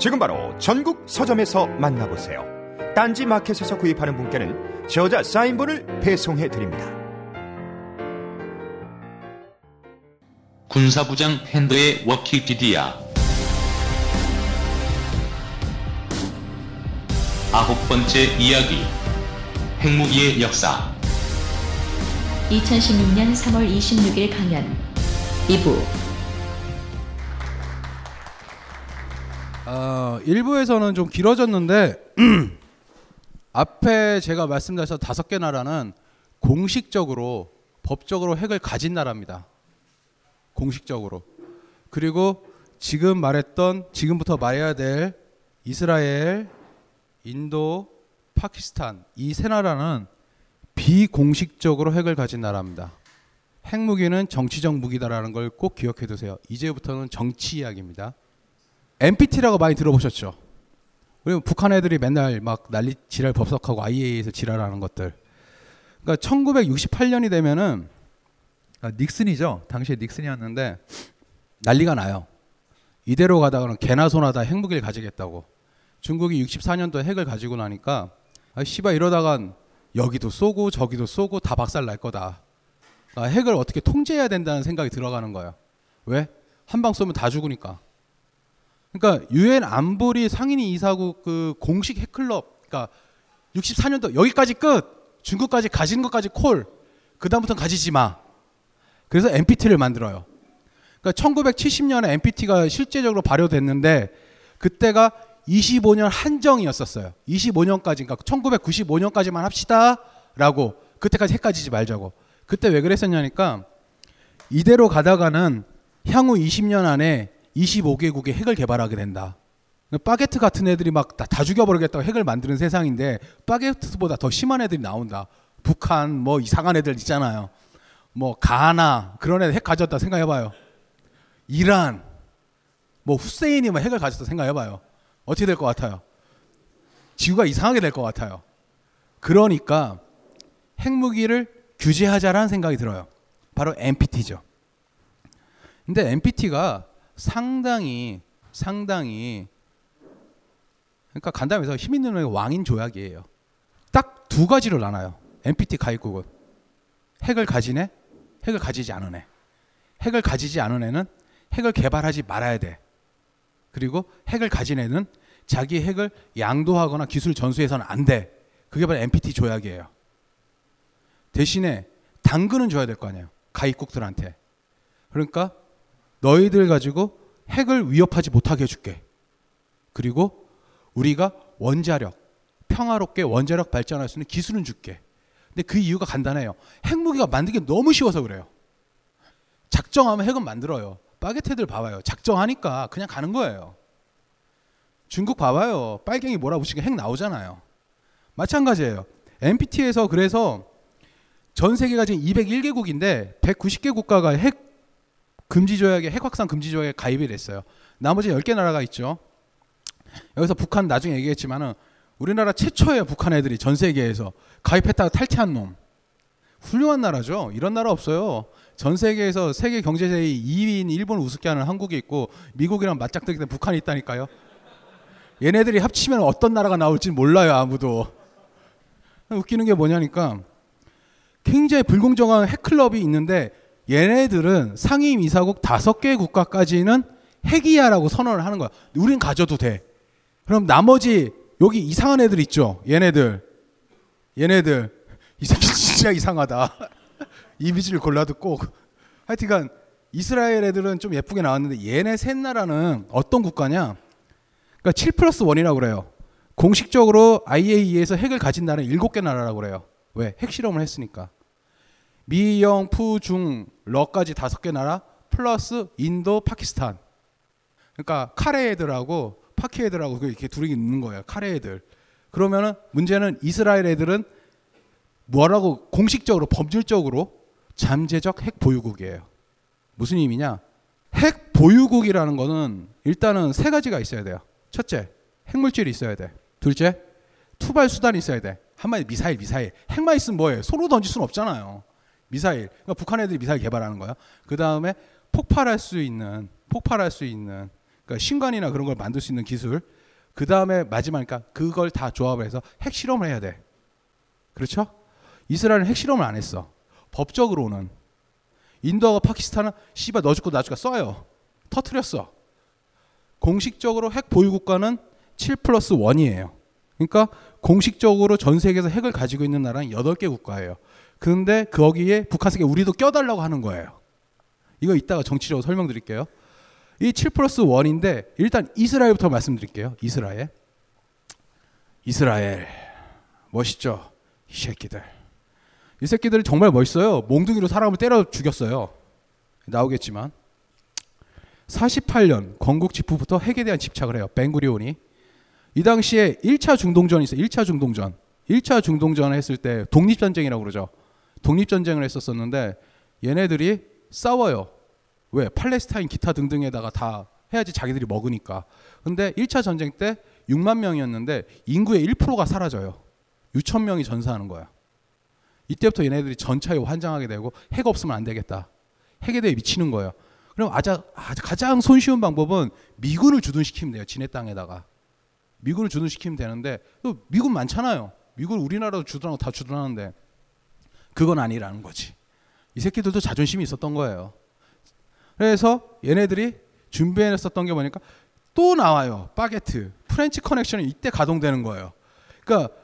지금 바로 전국 서점에서 만나보세요. 딴지 마켓에서 구입하는 분께는 저자 사인본을 배송해 드립니다. 군사부장 핸더의 워키피디아 아홉 번째 이야기. 핵무기의 역사. 2016년 3월 26일 강연. 2부 어, 1부에서는 좀 길어졌는데 앞에 제가 말씀드렸던 다섯 개 나라는 공식적으로 법적으로 핵을 가진 나라입니다. 공식적으로. 그리고 지금 말했던 지금부터 말해야 될 이스라엘, 인도, 파키스탄 이 세 나라는 비공식적으로 핵을 가진 나라입니다. 핵무기는 정치적 무기다라는 걸 꼭 기억해 두세요. 이제부터는 정치 이야기입니다. NPT라고 많이 들어보셨죠? 우리 북한 애들이 맨날 막 난리 지랄 법석하고 IAEA에서 지랄하는 것들. 그러니까 1968년이 되면은 아, 닉슨이죠. 당시에 닉슨이었는데 난리가 나요. 이대로 가다가는 개나 소나 다 핵무기를 가지겠다고. 중국이 64년도에 핵을 가지고 나니까 아 씨발 이러다간 여기도 쏘고 저기도 쏘고 다 박살 날 거다. 아, 핵을 어떻게 통제해야 된다는 생각이 들어가는 거예요. 왜? 한 방 쏘면 다 죽으니까. 그러니까 유엔 안보리 상인이 이사국 그 공식 핵클럽 그러니까 64년도 여기까지 끝! 중국까지 가진 것까지 콜! 그다음부터는 가지지 마! 그래서 NPT를 만들어요. 그러니까 1970년에 NPT가 실제적으로 발효됐는데 그때가 25년 한정이었었어요. 25년까지 그러니까 1995년까지만 합시다라고 그때까지 핵 가지지 말자고. 그때 왜 그랬었냐니까 이대로 가다가는 향후 20년 안에 25개국의 핵을 개발하게 된다. 바게트 같은 애들이 막다 죽여버리겠다고 핵을 만드는 세상인데 바게트보다 더 심한 애들이 나온다. 북한 뭐 이상한 애들 있잖아요. 뭐 가나 그런 애들 핵 가졌다 생각해봐요. 이란 뭐 후세인이 뭐 핵을 가졌다 생각해봐요. 어떻게 될 것 같아요? 지구가 이상하게 될 것 같아요. 그러니까 핵무기를 규제하자라는 생각이 들어요. 바로 NPT죠. 근데 NPT가 상당히 상당히 그러니까 간담에서 힘 있는 왕인 조약이에요. 딱 두 가지로 나눠요. NPT 가입국은 핵을 가진 애, 핵을 가지지 않은 애. 핵을 가지지 않은 애는 핵을 개발하지 말아야 돼. 그리고 핵을 가진 애는 자기 핵을 양도하거나 기술 전수해서는 안 돼. 그게 바로 NPT 조약이에요. 대신에 당근은 줘야 될 거 아니에요. 가입국들한테. 그러니까 너희들 가지고 핵을 위협하지 못하게 해줄게. 그리고 우리가 원자력, 평화롭게 원자력 발전할 수 있는 기술은 줄게. 근데 그 이유가 간단해요. 핵무기가 만들기 너무 쉬워서 그래요. 작정하면 핵은 만들어요. 바게트들 봐봐요. 작정하니까 그냥 가는 거예요. 중국 봐봐요. 빨갱이 몰아붙이게 핵 나오잖아요. 마찬가지예요. NPT에서 그래서 전 세계가 지금 201개국인데 190개 국가가 핵 금지 조약에 핵 확산 금지 조약에 가입이 됐어요. 나머지 10개 나라가 있죠. 여기서 북한 나중에 얘기했지만은 우리나라 최초예요. 북한 애들이 전 세계에서 가입했다가 탈퇴한 놈. 훌륭한 나라죠. 이런 나라 없어요. 전 세계에서 세계 경제제의 2위인 일본 우습게 하는 한국이 있고 미국이랑 맞짱뜨기 때문에 북한이 있다니까요. 얘네들이 합치면 어떤 나라가 나올지 몰라요. 아무도. 웃기는 게 뭐냐니까 굉장히 불공정한 핵클럽이 있는데 얘네들은 상임 이사국 다섯 개 국가까지는 핵이야라고 선언을 하는 거야. 우린 가져도 돼. 그럼 나머지 여기 이상한 애들 있죠. 얘네들 얘네들 이 새끼 진짜 이상하다. 이미지를 골라도 꼭 하여튼간 이스라엘 애들은 좀 예쁘게 나왔는데 얘네 셋 나라는 어떤 국가냐? 그러니까 7 플러스 1이라고 그래요. 공식적으로 IAEA에서 핵을 가진 나라는 7개 나라라고 그래요. 왜? 핵실험을 했으니까. 미, 영, 푸, 중, 러까지 다섯 개 나라 플러스 인도, 파키스탄. 그러니까 카레 애들하고 파키 애들하고 이렇게 둘이 있는 거예요. 카레 애들. 그러면은 문제는 이스라엘 애들은 뭐라고 공식적으로 법률적으로 잠재적 핵 보유국이에요. 무슨 의미냐? 핵 보유국이라는 거는 일단은 세 가지가 있어야 돼요. 첫째, 핵물질이 있어야 돼. 둘째, 투발 수단이 있어야 돼. 한마디 미사일, 미사일. 핵만 있으면 뭐예요? 손으로 던질 수는 없잖아요. 미사일. 그러니까 북한 애들이 미사일 개발하는 거야. 그 다음에 폭발할 수 있는, 폭발할 수 있는, 그러니까 신관이나 그런 걸 만들 수 있는 기술. 그 다음에 마지막이니까 그걸 다 조합을 해서 핵 실험을 해야 돼. 그렇죠? 이스라엘은 핵 실험을 안 했어. 법적으로는 인도하고 파키스탄은 씨발 너 죽고 나 죽고 써요. 터트렸어. 공식적으로 핵 보유 국가는 7 플러스 1이에요. 그러니까 공식적으로 전 세계에서 핵을 가지고 있는 나라는 8개 국가예요. 그런데 거기에 북한에게 우리도 껴달라고 하는 거예요. 이거 이따가 정치적으로 설명드릴게요. 이 7 플러스 1인데 일단 이스라엘부터 말씀드릴게요. 이스라엘. 이스라엘. 멋있죠? 이 새끼들. 이 새끼들이 정말 멋있어요. 몽둥이로 사람을 때려 죽였어요. 나오겠지만 48년 건국 직후부터 핵에 대한 집착을 해요. 벵구리온이. 이 당시에 1차 중동전이 있어요. 1차 중동전. 1차 중동전을 했을 때 독립전쟁이라고 그러죠. 독립전쟁을 했었었는데 얘네들이 싸워요. 왜? 팔레스타인 기타 등등에다가 다 해야지 자기들이 먹으니까. 근데 1차 전쟁 때 6만 명이었는데 인구의 1%가 사라져요. 6천 명이 전사하는 거야. 이때부터 얘네들이 전차에 환장하게 되고 핵 없으면 안 되겠다. 핵에 대해 미치는 거예요. 그럼 아자, 가장 손쉬운 방법은 미군을 주둔시키면 돼요. 지네 땅에다가. 미군을 주둔시키면 되는데 또 미군 많잖아요. 미군 우리나라도 주둔하고 다 주둔하는데 그건 아니라는 거지. 이 새끼들도 자존심이 있었던 거예요. 그래서 얘네들이 준비해냈었던 게 뭐니까 또 나와요. 바게트. French Connection이 이때 가동되는 거예요. 그러니까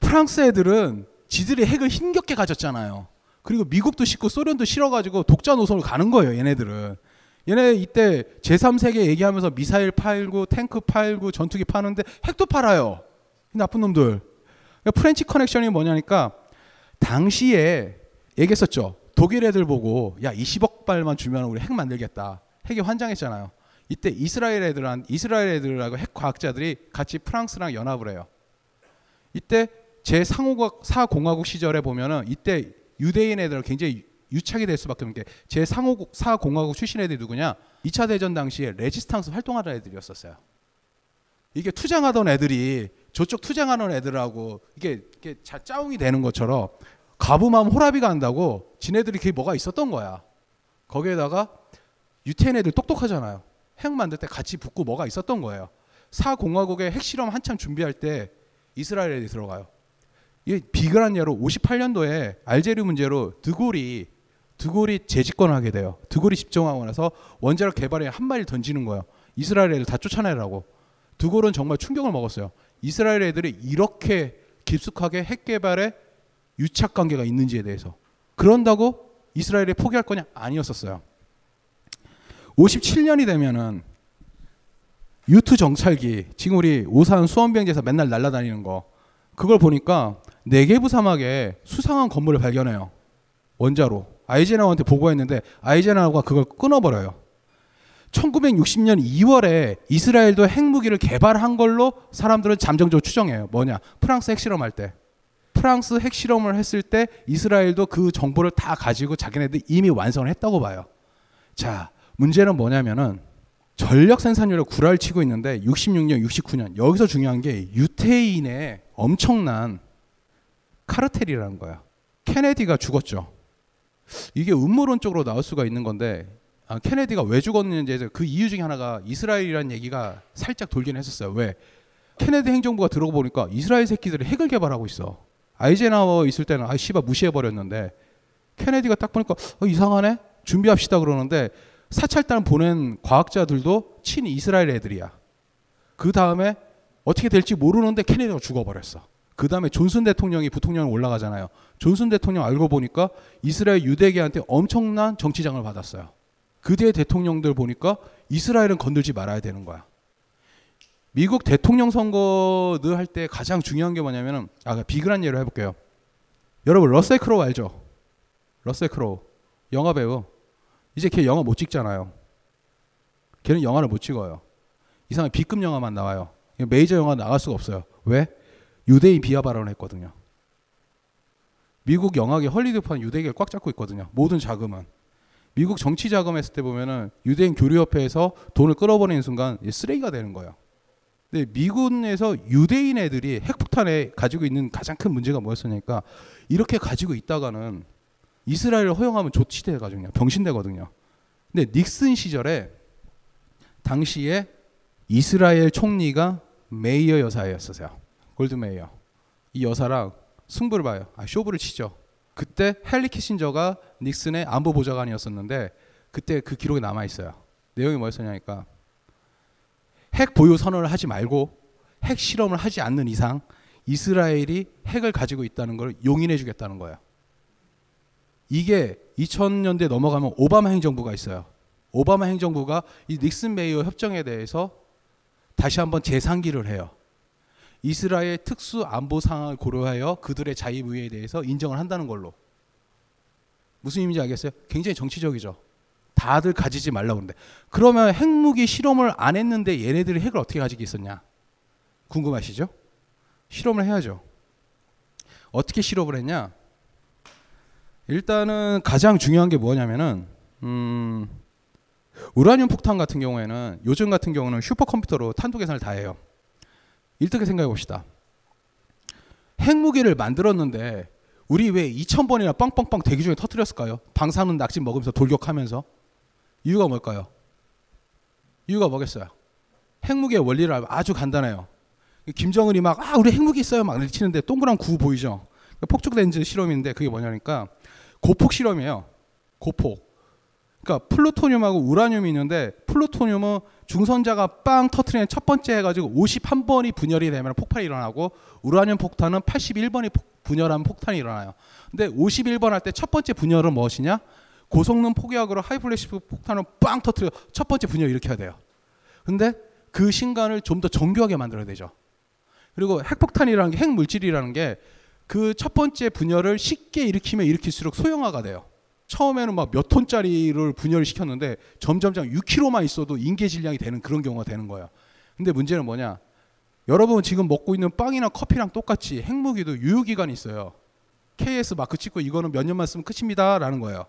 프랑스 애들은 지들이 핵을 힘겹게 가졌잖아요. 그리고 미국도 싫고 소련도 싫어가지고 독자 노선을 가는 거예요. 얘네들은. 얘네 이때 제3세계 얘기하면서 미사일 팔고 탱크 팔고 전투기 파는데 핵도 팔아요. 나쁜 놈들. 그러니까 French Connection이 뭐냐니까 당시에 얘기했었죠. 독일 애들 보고 야 20억 불만 주면 우리 핵 만들겠다. 핵이 환장했잖아요. 이때 이스라엘 애들한 이스라엘 애들하고 핵 과학자들이 같이 프랑스랑 연합을 해요. 이때 제 상호국 사공화국 시절에 보면은 이때 유대인 애들 굉장히 유착이 될 수밖에 없는 게제 상호국 사공화국 출신 애들이 누구냐? 2차 대전 당시에 레지스탕스 활동하던 애들이었었어요. 이게 투쟁하던 애들이 저쪽 투쟁하는 애들하고 이게 이게 자 짜웅이 되는 것처럼 가부마음 호라비가 한다고 지네들이 그게 뭐가 있었던 거야. 거기에다가 유태인 애들 똑똑하잖아요. 핵 만들 때 같이 붙고 뭐가 있었던 거예요. 사공화국의 핵실험 한참 준비할 때 이스라엘 애들이 들어가요. 이게 비근한 예로 58년도에 알제리 문제로 드골이 드골이 재집권을 하게 돼요. 드골이 집정하고 나서 원자력 개발에 한 마리를 던지는 거예요. 이스라엘 애들 다 쫓아내라고. 드골은 정말 충격을 먹었어요. 이스라엘 애들이 이렇게 깊숙하게 핵 개발에 유착 관계가 있는지에 대해서. 그런다고 이스라엘이 포기할 거냐? 아니었었어요. 57년이 되면은 유투 정찰기 지금 우리 오산 수원병지에서 맨날 날아다니는 거 그걸 보니까 네개부 사막에 수상한 건물을 발견해요. 원자로 아이젠하워한테 보고했는데 아이젠하워가 그걸 끊어버려요. 1960년 2월에 이스라엘도 핵무기를 개발한 걸로 사람들은 잠정적으로 추정해요. 뭐냐? 프랑스 핵실험할 때. 프랑스 핵실험을 했을 때 이스라엘도 그 정보를 다 가지고 자기네들 이미 완성을 했다고 봐요. 자, 문제는 뭐냐면은 전력 생산률을 구라를 치고 있는데 66년, 69년 여기서 중요한 게 유태인의 엄청난 카르텔이라는 거야. 케네디가 죽었죠. 이게 음모론적으로 나올 수가 있는 건데 아, 케네디가 왜 죽었는지 그 이유 중에 하나가 이스라엘이라는 얘기가 살짝 돌긴 했었어요. 왜? 케네디 행정부가 들어가 보니까 이스라엘 새끼들이 핵을 개발하고 있어. 아이젠하워 있을 때는 아 씨발 무시해 버렸는데 케네디가 딱 보니까 어, 이상하네. 준비합시다 그러는데 사찰단 보낸 과학자들도 친 이스라엘 애들이야. 그 다음에 어떻게 될지 모르는데 케네디가 죽어버렸어. 그 다음에 존슨 대통령이 부통령 올라가잖아요. 존슨 대통령 알고 보니까 이스라엘 유대계한테 엄청난 정치장을 받았어요. 그 뒤에 대통령들 보니까 이스라엘은 건들지 말아야 되는 거야. 미국 대통령 선거를 할 때 가장 중요한 게 뭐냐면은 아 비근한 예로 해볼게요. 여러분 러셀 크로우 알죠? 러셀 크로우 영화 배우 이제 걔 영화 못 찍잖아요. 걔는 영화를 못 찍어요. 이상한 B급 영화만 나와요. 메이저 영화 나갈 수가 없어요. 왜? 유대인 비하 발언을 했거든요. 미국 영화계 헐리우드판 유대인을 꽉 잡고 있거든요. 모든 자금은. 미국 정치 자금했을 때 보면은 유대인 교류협회에서 돈을 끊어버리는 순간 쓰레기가 되는 거예요. 근데 미군에서 유대인 애들이 핵폭탄에 가지고 있는 가장 큰 문제가 뭐였었냐니까 이렇게 가지고 있다가는 이스라엘을 허용하면 조치돼가지고 병신되거든요. 근데 닉슨 시절에 당시에 이스라엘 총리가 메이어 여사였었어요. 골다 메이어. 이 여사랑 승부를 봐요. 아, 쇼부를 치죠. 그때 헨리 키신저가 닉슨의 안보 보좌관이었었는데 그때 그 기록이 남아 있어요. 내용이 뭐였었냐니까 핵 보유 선언을 하지 말고 핵 실험을 하지 않는 이상 이스라엘이 핵을 가지고 있다는 걸 용인해 주겠다는 거예요. 이게 2000년대 넘어가면 오바마 행정부가 있어요. 오바마 행정부가 이 닉슨 메이어 협정에 대해서 다시 한번 재상기를 해요. 이스라엘 특수 안보 상황을 고려하여 그들의 자유무예에 대해서 인정을 한다는 걸로. 무슨 의미인지 알겠어요? 굉장히 정치적이죠. 다들 가지지 말라고 그러는데. 그러면 핵무기 실험을 안 했는데 얘네들이 핵을 어떻게 가지고 있었냐? 궁금하시죠? 실험을 해야죠. 어떻게 실험을 했냐? 일단은 가장 중요한 게 뭐냐면은 음, 우라늄 폭탄 같은 경우에는 요즘 같은 경우는 슈퍼컴퓨터로 탄도 계산을 다 해요. 이렇게 생각해 봅시다. 핵무기를 만들었는데 우리 왜 2,000번이나 빵빵빵 대기 중에 터뜨렸을까요? 방사능 낙진 먹으면서 돌격하면서 이유가 뭘까요? 이유가 뭐겠어요? 핵무기의 원리를 아주 간단해요. 김정은이 막 아 우리 핵무기 있어요 막 치는데 동그란 구 보이죠? 폭죽 렌즈 실험인데 그게 뭐냐니까 고폭 실험이에요. 고폭. 그러니까 플루토늄하고 우라늄이 있는데 플루토늄은 중선자가 빵 터트리는 첫 번째 해가지고 51번이 분열이 되면 폭발이 일어나고 우라늄 폭탄은 81번이 분열하면 폭탄이 일어나요. 근데 51번 할 때 첫 번째 분열은 무엇이냐? 고성능 포기약으로 하이플래시 폭탄을 빵 터트려 첫 번째 분열 일으켜야 돼요. 근데 그 신간을 좀 더 정교하게 만들어야 되죠. 그리고 핵폭탄이라는 게 핵물질이라는 게 그 첫 번째 분열을 쉽게 일으키면 일으킬수록 소형화가 돼요. 처음에는 막 몇 톤짜리를 분열을 시켰는데 점점점 6kg만 있어도 인계 질량이 되는 그런 경우가 되는 거예요. 근데 문제는 뭐냐? 여러분 지금 먹고 있는 빵이나 커피랑 똑같이 핵무기도 유효 기간이 있어요. KS 마크 찍고 이거는 몇 년만 쓰면 끝입니다라는 거예요.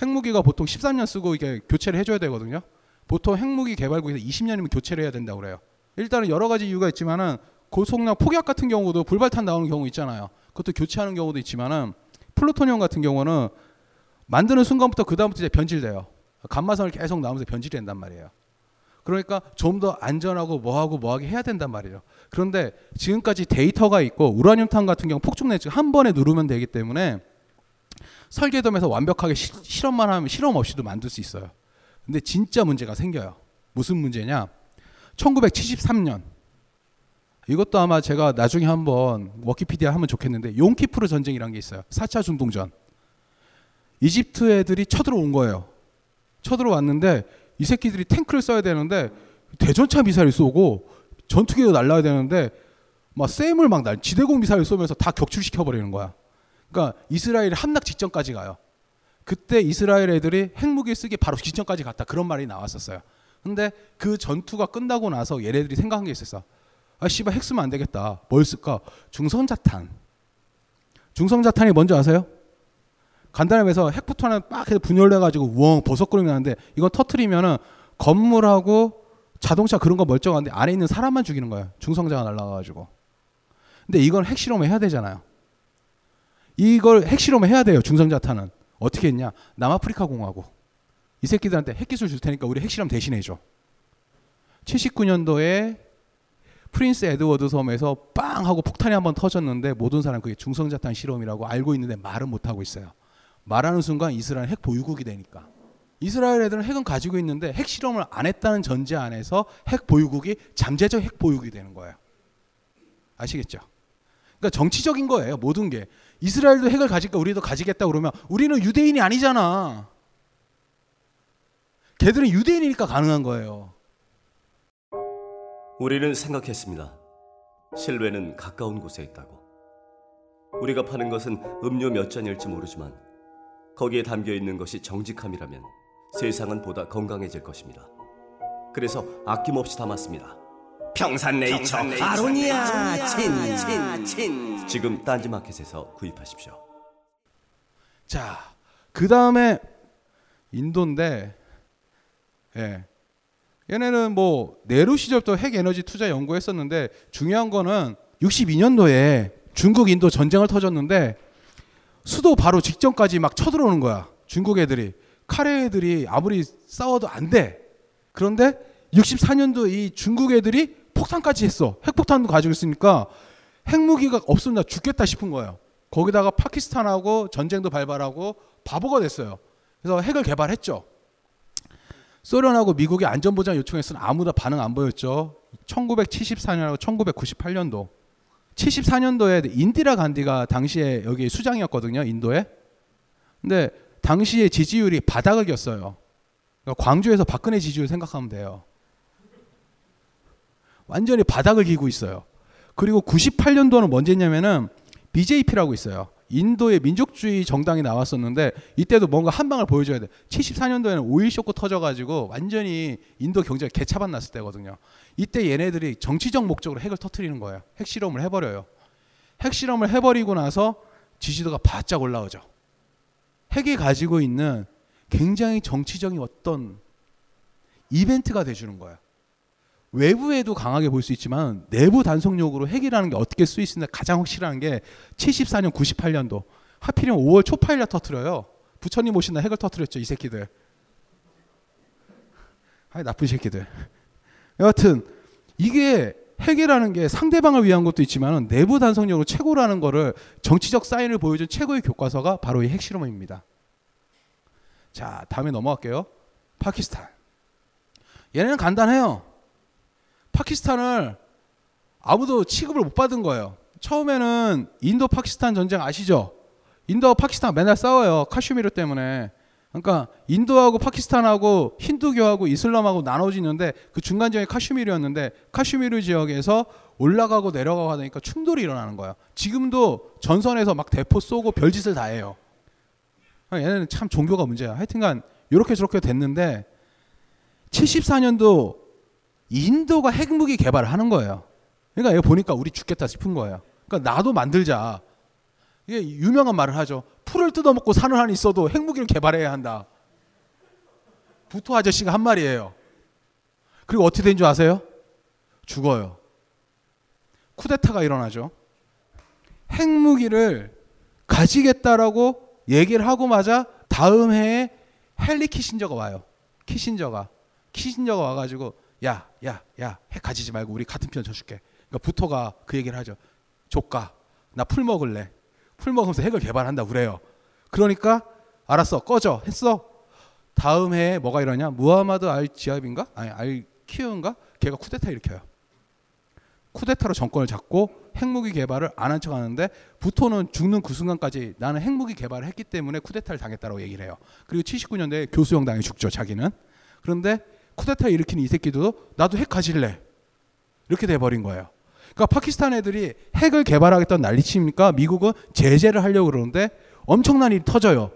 핵무기가 보통 13년 쓰고 이게 교체를 해줘야 되거든요. 보통 핵무기 개발국에서 20년이면 교체를 해야 된다고 그래요. 일단은 여러 가지 이유가 있지만은 고속량 폭약 같은 경우도 불발탄 나오는 경우 있잖아요. 그것도 교체하는 경우도 있지만은 플루토늄 같은 경우는 만드는 순간부터 그 다음부터 이제 변질돼요. 감마선을 계속 나오면서 변질이 된단 말이에요. 그러니까 좀 더 안전하고 뭐하고 뭐하게 해야 된단 말이에요. 그런데 지금까지 데이터가 있고 우라늄탄 같은 경우 폭죽 내지 한 번에 누르면 되기 때문에 설계도면서 완벽하게 시, 실험만 하면 실험 없이도 만들 수 있어요. 근데 진짜 문제가 생겨요. 무슨 문제냐? 1973년 이것도 아마 제가 나중에 한번 워키피디아 하면 좋겠는데 용키프르 전쟁이란 게 있어요. 4차 중동전. 이집트 애들이 쳐들어온 거예요. 쳐들어왔는데 이 새끼들이 탱크를 써야 되는데 대전차 미사일 쏘고 전투기도 날라야 되는데 막 쌤을 막 날, 지대공 미사일 쏘면서 다 격출시켜 버리는 거야. 그러니까 이스라엘이 함락 직전까지 가요. 그때 이스라엘 애들이 핵무기 쓰기 바로 직전까지 갔다 그런 말이 나왔었어요. 근데 그 전투가 끝나고 나서 얘네들이 생각한 게 있었어. 아 씨발 핵 쓰면 안 되겠다. 뭘 쓸까? 중성자탄. 중성자탄이 뭔지 아세요? 간단하면서 핵폭탄은 빡 해서 분열돼 가지고 우엉 버섯거리면 하는데 이건 터트리면은 건물하고 자동차 그런 거 멀쩡한데 안에 있는 사람만 죽이는 거예요. 중성자가 날라가 가지고. 근데 이건 핵실험을 해야 되잖아요. 이걸 핵실험을 해야 돼요. 중성자탄은. 어떻게 했냐? 남아프리카 공화국. 이 새끼들한테 핵기술 줄 테니까 우리 핵실험 대신해 줘. 79년도에 프린스 에드워드 섬에서 빵 하고 폭탄이 한번 터졌는데 모든 사람 그게 중성자탄 실험이라고 알고 있는데 말은 못 하고 있어요. 말하는 순간 이스라엘 핵 보유국이 되니까. 이스라엘 애들은 핵은 가지고 있는데 핵 실험을 안 했다는 전제 안에서 핵 보유국이 잠재적 핵 보유국이 되는 거예요. 아시겠죠? 그러니까 정치적인 거예요. 모든 게. 이스라엘도 핵을 가질까 우리도 가지겠다 그러면 우리는 유대인이 아니잖아. 걔들은 유대인이니까 가능한 거예요. 우리는 생각했습니다. 실외는 가까운 곳에 있다고. 우리가 파는 것은 음료 몇 잔일지 모르지만 거기에 담겨 있는 것이 정직함이라면 세상은 보다 건강해질 것입니다. 그래서 아낌없이 담았습니다. 평산네이처, 아로니아 친친친 지금 딴지마켓에서 구입하십시오. 자, 그 다음에 인도인데, 예. 얘네는 뭐 네로 시절부터 핵 에너지 투자 연구했었는데 중요한 거는 62년도에 중국 인도 전쟁을 터졌는데 수도 바로 직전까지 막 쳐들어오는 거야. 중국 애들이 카레 애들이 아무리 싸워도 안 돼. 그런데 64년도 이 중국 애들이 폭탄까지 했어. 핵폭탄도 가지고 있으니까 핵무기가 없으면 나 죽겠다 싶은 거예요. 거기다가 파키스탄하고 전쟁도 발발하고 바보가 됐어요. 그래서 핵을 개발했죠. 소련하고 미국이 안전보장 요청했으나 아무도 반응 안 보였죠. 1974년하고 1998년도. 74년도에 인디라 간디가 당시에 여기 수장이었거든요. 인도에. 근데 당시에 지지율이 바닥을 겼어요. 그러니까 광주에서 박근혜 지지율 생각하면 돼요. 완전히 바닥을 기고 있어요. 그리고 98년도는 언제냐면은 BJP라고 있어요. 인도의 민족주의 정당이 나왔었는데 이때도 뭔가 한 방을 보여줘야 돼. 74년도에는 오일 쇼크 터져가지고 완전히 인도 경제가 개차반 났을 때거든요. 이때 얘네들이 정치적 목적으로 핵을 터트리는 거예요. 핵 실험을 해버려요. 핵 실험을 해버리고 나서 지지도가 바짝 올라오죠. 핵이 가지고 있는 굉장히 정치적인 어떤 이벤트가 돼주는 거예요. 외부에도 강하게 볼 수 있지만 내부 단속력으로 핵이라는 게 어떻게 있나 가장 확실한 게 74년, 98년도 하필이면 5월 초파일날 터트려요. 부처님 오신 날 핵을 터트렸죠 이 새끼들. 아 나쁜 새끼들. 여하튼 이게 핵이라는 게 상대방을 위한 것도 있지만 내부 단속력으로 최고라는 거를 정치적 사인을 보여준 최고의 교과서가 바로 이 핵실험입니다. 자 다음에 넘어갈게요. 파키스탄. 얘네는 간단해요. 파키스탄을 아무도 취급을 못 받은 거예요. 처음에는 인도 파키스탄 전쟁 아시죠? 인도와 파키스탄 맨날 싸워요. 카슈미르 때문에. 그러니까 인도하고 파키스탄하고 힌두교하고 이슬람하고 나눠지는데 그 중간 지역이 카슈미르였는데 카슈미르 지역에서 올라가고 내려가고 하니까 충돌이 일어나는 거예요. 지금도 전선에서 막 대포 쏘고 별짓을 다 해요. 얘네는 참 종교가 문제야. 하여튼간 이렇게 저렇게 됐는데 74년도 인도가 핵무기 개발을 하는 거예요. 그러니까 여기 보니까 우리 죽겠다 싶은 거예요. 그러니까 나도 만들자. 이게 유명한 말을 하죠. 풀을 뜯어먹고 사는 한이 있어도 핵무기를 개발해야 한다. 부토 아저씨가 한 말이에요. 그리고 어떻게 된 줄 아세요? 죽어요. 쿠데타가 일어나죠. 핵무기를 가지겠다라고 얘기를 하고 마자 다음 해에 헨리 키신저가 와요. 키신저가 키신저가 와가지고 야, 야, 야, 핵 가지지 말고 우리 같은 편 쳐줄게. 그러니까 부토가 그 얘기를 하죠. 조카, 나풀 먹을래. 풀 먹으면서 핵을 개발한다 그래요. 그러니까 알았어, 꺼져 했어. 다음 해에 뭐가 일어냐? 무하마드 알 지압인가? 아니 알 키우인가? 걔가 쿠데타 일으켜요. 쿠데타로 정권을 잡고 핵무기 개발을 안 한 척하는데 부토는 죽는 그 순간까지 나는 핵무기 개발을 했기 때문에 쿠데타를 당했다고 얘기를 해요. 그리고 79년대에 교수형 당해 죽죠 자기는. 그런데 쿠데타 일으키는 이 새끼도 나도 핵 가질래. 이렇게 돼버린 거예요. 그러니까 파키스탄 애들이 핵을 개발하겠다는 난리치니까 미국은 제재를 하려고 그러는데 엄청난 일이 터져요.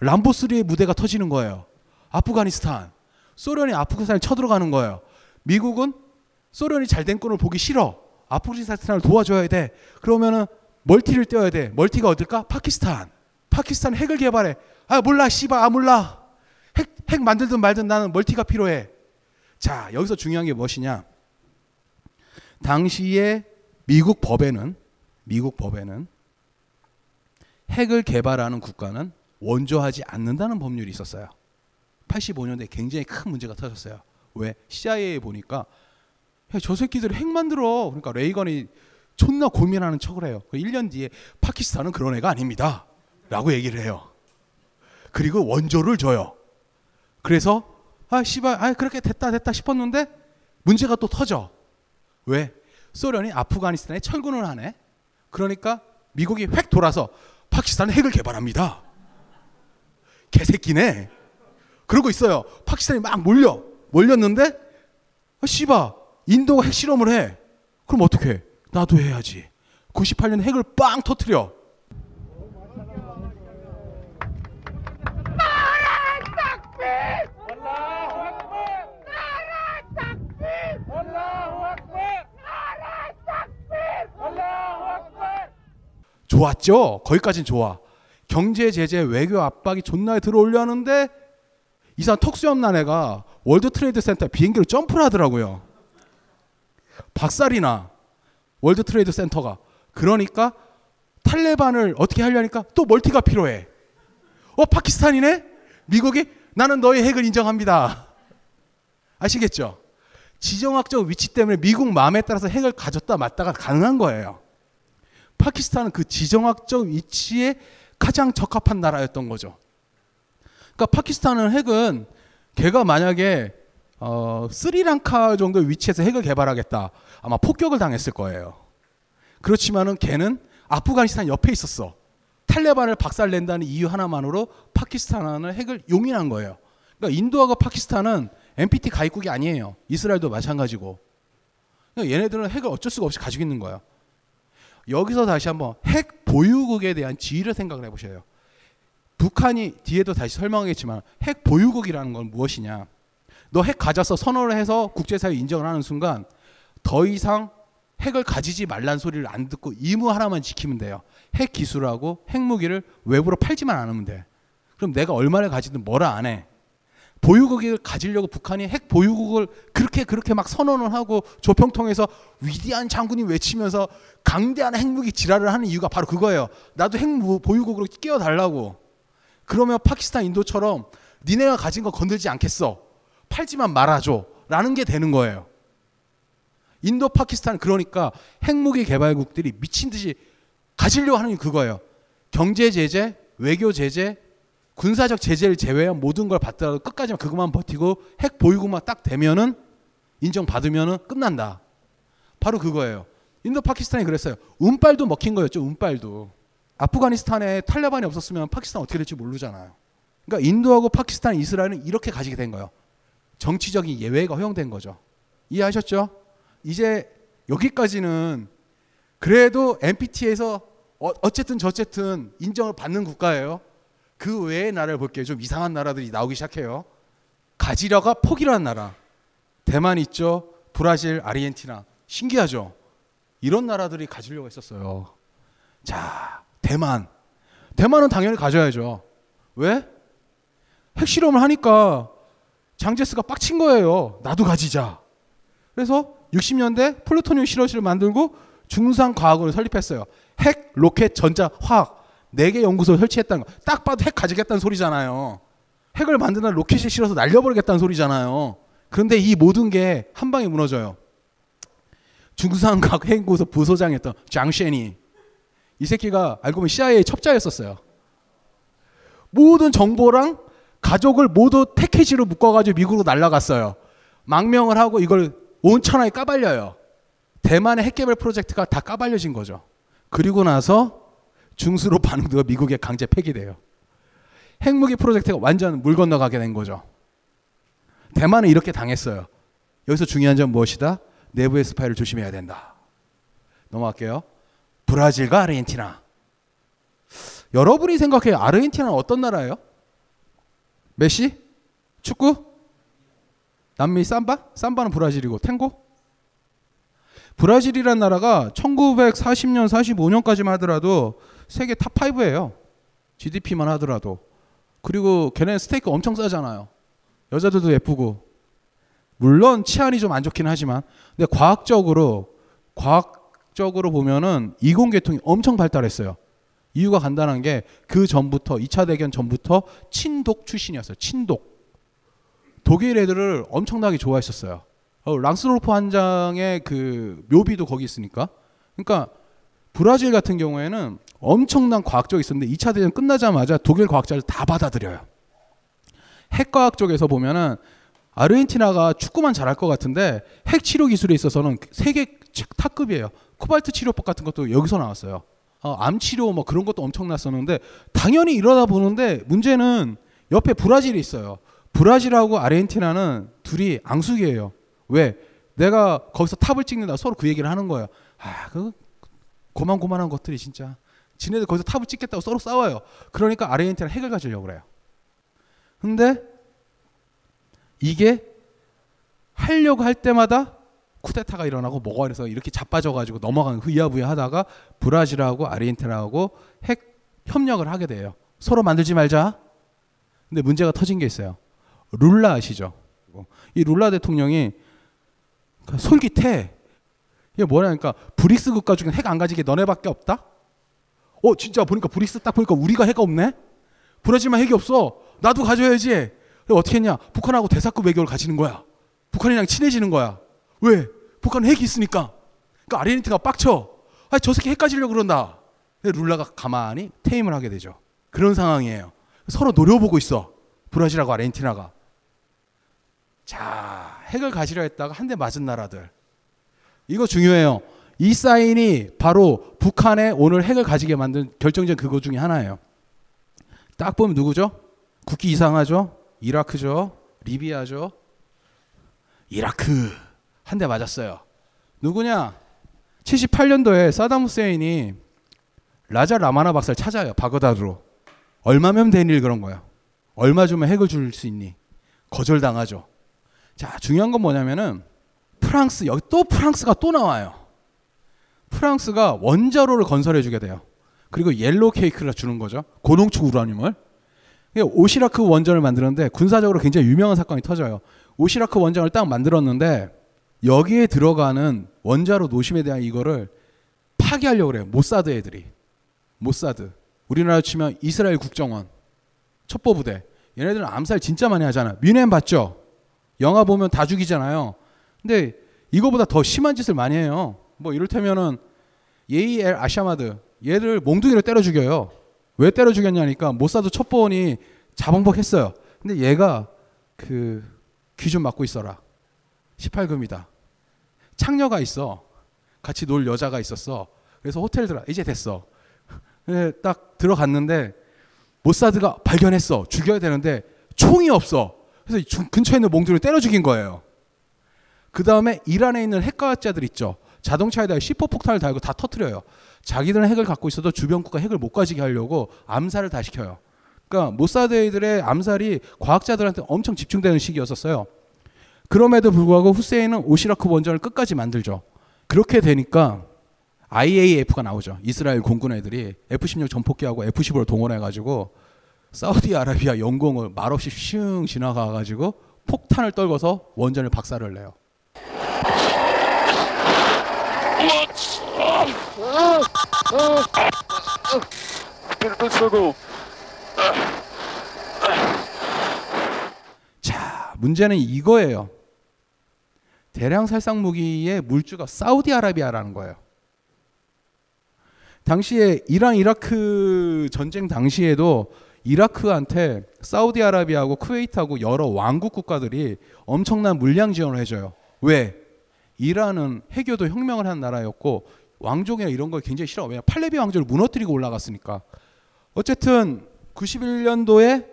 람보3의 무대가 터지는 거예요. 아프가니스탄. 소련이 아프가니스탄에 쳐들어가는 거예요. 미국은 소련이 잘 된 꼴을 보기 싫어. 아프가니스탄을 도와줘야 돼. 그러면은 multi를 떼어야 돼. multi가 어딜까? 파키스탄. 파키스탄 핵을 개발해. 아 몰라 씨발 아 몰라. 핵, 핵 만들든 말든 나는 멀티가 필요해. 자, 여기서 중요한 게 무엇이냐? 당시에 미국 법에는 미국 법에는 핵을 개발하는 국가는 원조하지 않는다는 법률이 있었어요. 85년대 굉장히 큰 문제가 터졌어요. 왜? CIA에 보니까 야, 저 새끼들 핵 만들어. 그러니까 레이건이 존나 고민하는 척을 해요. 1년 뒤에 파키스탄은 그런 애가 아닙니다. 라고 얘기를 해요. 그리고 원조를 줘요. 그래서 아 씨발 아 그렇게 됐다 됐다 싶었는데 문제가 또 터져. 왜? 소련이 아프가니스탄에 철군을 하네. 그러니까 미국이 획 돌아서 파키스탄 핵을 개발합니다. 개새끼네. 그러고 있어요. 파키스탄이 막 몰려. 몰렸는데, 아, 씨바, 인도가 핵실험을 해. 그럼 어떻게? 나도 해야지. 98년 핵을 빵 터트려. 좋았죠. 거기까진 좋아. 경제 제재 외교 압박이 존나게 들어올려는데 이 사람 턱수염 난 애가 월드 트레이드 센터 비행기로 점프를 하더라고요. 박살이나 월드 트레이드 센터가 그러니까 탈레반을 어떻게 하려니까 또 multi가 필요해. 어 파키스탄이네? 미국이 나는 너의 핵을 인정합니다. 아시겠죠? 지정학적 위치 때문에 미국 마음에 따라서 핵을 가졌다 말았다가 가능한 거예요. 파키스탄은 그 지정학적 위치에 가장 적합한 나라였던 거죠. 그러니까 파키스탄은 핵은 걔가 만약에 어, 스리랑카 정도의 위치에서 핵을 개발하겠다. 아마 폭격을 당했을 거예요. 그렇지만은 걔는 아프가니스탄 옆에 있었어. 탈레반을 박살낸다는 이유 하나만으로 파키스탄은 핵을 용인한 거예요. 그러니까 인도하고 파키스탄은 NPT 가입국이 아니에요. 이스라엘도 마찬가지고. 그러니까 얘네들은 핵을 어쩔 수가 없이 가지고 있는 거예요. 여기서 다시 한번 핵 보유국에 대한 지위를 생각을 해보셔요. 북한이 뒤에도 다시 설명하겠지만 핵 보유국이라는 건 무엇이냐? 너 핵 가져서 선언을 해서 국제사회 인정을 하는 순간 더 이상 핵을 가지지 말란 소리를 안 듣고 의무 하나만 지키면 돼요. 핵 기술하고 핵무기를 외부로 팔지만 않으면 돼. 그럼 내가 얼마를 가지든 뭐라 안 해. 보유국을 가지려고 북한이 핵 보유국을 그렇게 그렇게 막 선언을 하고 조평통에서 위대한 장군이 외치면서 강대한 핵무기 지랄을 하는 이유가 바로 그거예요. 나도 핵 보유국으로 끼워달라고. 그러면 파키스탄, 인도처럼 니네가 가진 거 건들지 않겠어. 팔지만 말아줘. 라는 게 되는 거예요. 인도, 파키스탄 그러니까 핵무기 개발국들이 미친 듯이 가지려고 하는 게 그거예요. 경제 제재, 외교 제재, 군사적 제재를 제외한 모든 걸 받더라도 끝까지 그것만 버티고 핵 보유국만 딱 되면은 인정받으면은 끝난다. 바로 그거예요. 인도 파키스탄이 그랬어요. 운빨도 먹힌 거였죠. 운빨도. 아프가니스탄에 탈레반이 없었으면 파키스탄 어떻게 될지 모르잖아요. 그러니까 인도하고 파키스탄, 이스라엘은 이렇게 가지게 된 거예요. 정치적인 예외가 허용된 거죠. 이해하셨죠? 이제 여기까지는 그래도 NPT에서 어, 어쨌든 저쨌든 인정을 받는 국가예요. 그 외의 나라를 볼게요. 좀 이상한 나라들이 나오기 시작해요. 가지려가 포기라는 나라. 대만 있죠. 브라질, 아르헨티나. 신기하죠. 이런 나라들이 가지려고 했었어요. 자, 대만. 대만은 당연히 가져야죠. 왜? 핵실험을 하니까 장제스가 빡친 거예요. 나도 가지자. 그래서 60년대 플루토늄 실험실을 만들고 중상 과학원을 설립했어요. 핵, 로켓, 전자, 화학. 네 개 연구소 설치했다는 거. 딱 봐도 핵 가지겠다는 소리잖아요. 핵을 만드는 로켓에 실어서 날려버리겠다는 소리잖아요. 그런데 이 모든 게 한 방에 무너져요. 중상 과학 연구소 부소장이었던 장쉔이 이 새끼가 알고 보면 CIA 첩자였었어요. 모든 정보랑 가족을 모두 패키지로 묶어가지고 미국으로 날라갔어요. 망명을 하고 이걸 온 천하게 까발려요. 대만의 핵개발 프로젝트가 다 까발려진 거죠. 그리고 나서 중수로 반응되어 미국에 강제 폐기돼요. 핵무기 프로젝트가 완전 물 건너가게 된 거죠. 대만은 이렇게 당했어요. 여기서 중요한 점 무엇이다? 내부의 스파이를 조심해야 된다. 넘어갈게요. 브라질과 아르헨티나. 여러분이 생각해요. 아르헨티나는 어떤 나라예요? 메시? 축구? 남미 삼바? 삼바는 브라질이고 탱고? 브라질이란 나라가 1940년, 45년까지만 하더라도 세계 top 5예요. GDP만 하더라도. 그리고 걔네 스테이크 엄청 싸잖아요. 여자들도 예쁘고. 물론 치안이 좀 안 좋긴 하지만 근데 과학적으로 과학적으로 보면은 이공계통이 엄청 발달했어요. 이유가 간단한 게 그 전부터 2차 대전 전부터 친독 출신이었어요. 친독. 독일 애들을 엄청나게 좋아했었어요. 어, 랑스로프 한 장의 그 묘비도 거기 있으니까. 그러니까 브라질 같은 경우에는 엄청난 과학적이 있었는데 2차 대전 끝나자마자 독일 과학자를 다 받아들여요. 핵과학 쪽에서 보면은 아르헨티나가 축구만 잘할 것 같은데 핵 치료 기술에 있어서는 세계 최- 탑급이에요. 코발트 치료법 같은 것도 여기서 나왔어요. 어, 암 치료 뭐 그런 것도 엄청났었는데 당연히 이러다 보는데 문제는 옆에 브라질이 있어요. 브라질하고 아르헨티나는 둘이 앙숙이에요. 왜? 내가 거기서 탑을 찍는다 서로 그 얘기를 하는 거예요. 아, 그 고만고만한 것들이 진짜 지네들 거기서 탑을 찍겠다고 서로 싸워요. 그러니까 아르헨티나 핵을 가지려고 그래요. 근데 이게 하려고 할 때마다 쿠데타가 일어나고 뭐가 이래서 이렇게 자빠져가지고 넘어가는 흐야부야 하다가 브라질하고 아르헨티나하고 핵 협력을 하게 돼요. 서로 만들지 말자. 근데 문제가 터진 게 있어요. 룰라 아시죠? 이 룰라 대통령이 그 솔깃해. 이게 뭐냐니까 브릭스 국가 중에 핵 안 가지게 너네밖에 없다? 어 진짜 보니까 브릭스 딱 보니까 우리가 핵 없네? 브라질만 핵이 없어. 나도 가져야지. 어떻게 했냐? 북한하고 대사급 외교를 가지는 거야. 북한이랑 친해지는 거야. 왜? 북한은 핵이 있으니까. 그러니까 아르헨티나가 빡쳐. 아, 저 새끼 핵 가지려고 그런다. 룰라가 가만히 퇴임을 하게 되죠. 그런 상황이에요. 서로 노려보고 있어. 브라질하고 아르헨티나가. 자, 핵을 가지려 했다가 한 대 맞은 나라들. 이거 중요해요. 이 사인이 바로 북한에 오늘 핵을 가지게 만든 결정적 그거 중에 하나예요. 딱 보면 누구죠? 국기 이상하죠? 이라크죠? 리비아죠? 이라크 한 대 맞았어요. 누구냐? 78년도에 사담 후세인이 라자 라마나 박사를 찾아요. 바그다드로. 얼마면 된일 그런 거야. 얼마 주면 핵을 줄 수 있니? 거절당하죠. 자, 중요한 건 뭐냐면은 프랑스 여기 또 프랑스가 또 나와요. 프랑스가 원자로를 건설해 주게 돼요. 그리고 옐로 케이크를 주는 거죠. 고농축 우라늄을. 오시라크 원전을 만드는데 군사적으로 굉장히 유명한 사건이 터져요. 오시라크 원전을 딱 만들었는데 여기에 들어가는 원자로 노심에 대한 이거를 파괴하려고 그래요. 모사드 애들이. 모사드. 우리나라 치면 이스라엘 국정원. 첩보부대. 얘네들은 암살 진짜 많이 하잖아. 뮌헨 봤죠? 영화 보면 다 죽이잖아요. 근데 이거보다 더 심한 짓을 많이 해요. 뭐 이를테면은 예히아 엘 마샤드 얘를 몽둥이로 때려 죽여요. 왜 때려 죽였냐니까 모사드 첩보원이 자봉복했어요. 근데 얘가 그 귀 좀 막고 있어라. 18금이다. 창녀가 있어. 같이 놀 여자가 있었어. 그래서 호텔 들어 이제 됐어. 근데 딱 들어갔는데 모사드가 발견했어. 죽여야 되는데 총이 없어. 그래서 주- 근처에 있는 몽둥이를 때려 죽인 거예요. 그 다음에 이란에 있는 핵과학자들 있죠. 자동차에다 C4 폭탄을 달고 다 터트려요. 자기들은 핵을 갖고 있어도 주변국가 핵을 못 가지게 하려고 암살을 다 시켜요. 그러니까 모사드들의 암살이 과학자들한테 엄청 집중되는 시기였었어요. 그럼에도 불구하고 후세인은 오시라크 원전을 끝까지 만들죠. 그렇게 되니까 IAF가 나오죠. 이스라엘 공군 애들이 F-16 전폭기하고 F-15를 동원해가지고 사우디아라비아 영공을 말없이 슝 지나가 가지고 폭탄을 떨궈서 원전을 박살을 내요. 자, 문제는 이거예요. 대량 살상 무기의 물주가 사우디아라비아라는 거예요. 당시에 이란 이라크 전쟁 당시에도 이라크한테 사우디아라비아하고 쿠웨이트하고 여러 왕국 국가들이 엄청난 물량 지원을 해줘요. 왜? 이란은 회교도 혁명을 한 나라였고 왕족이나 이런 걸 굉장히 싫어. 왜냐 팔레비 왕조를 무너뜨리고 올라갔으니까. 어쨌든 91년도에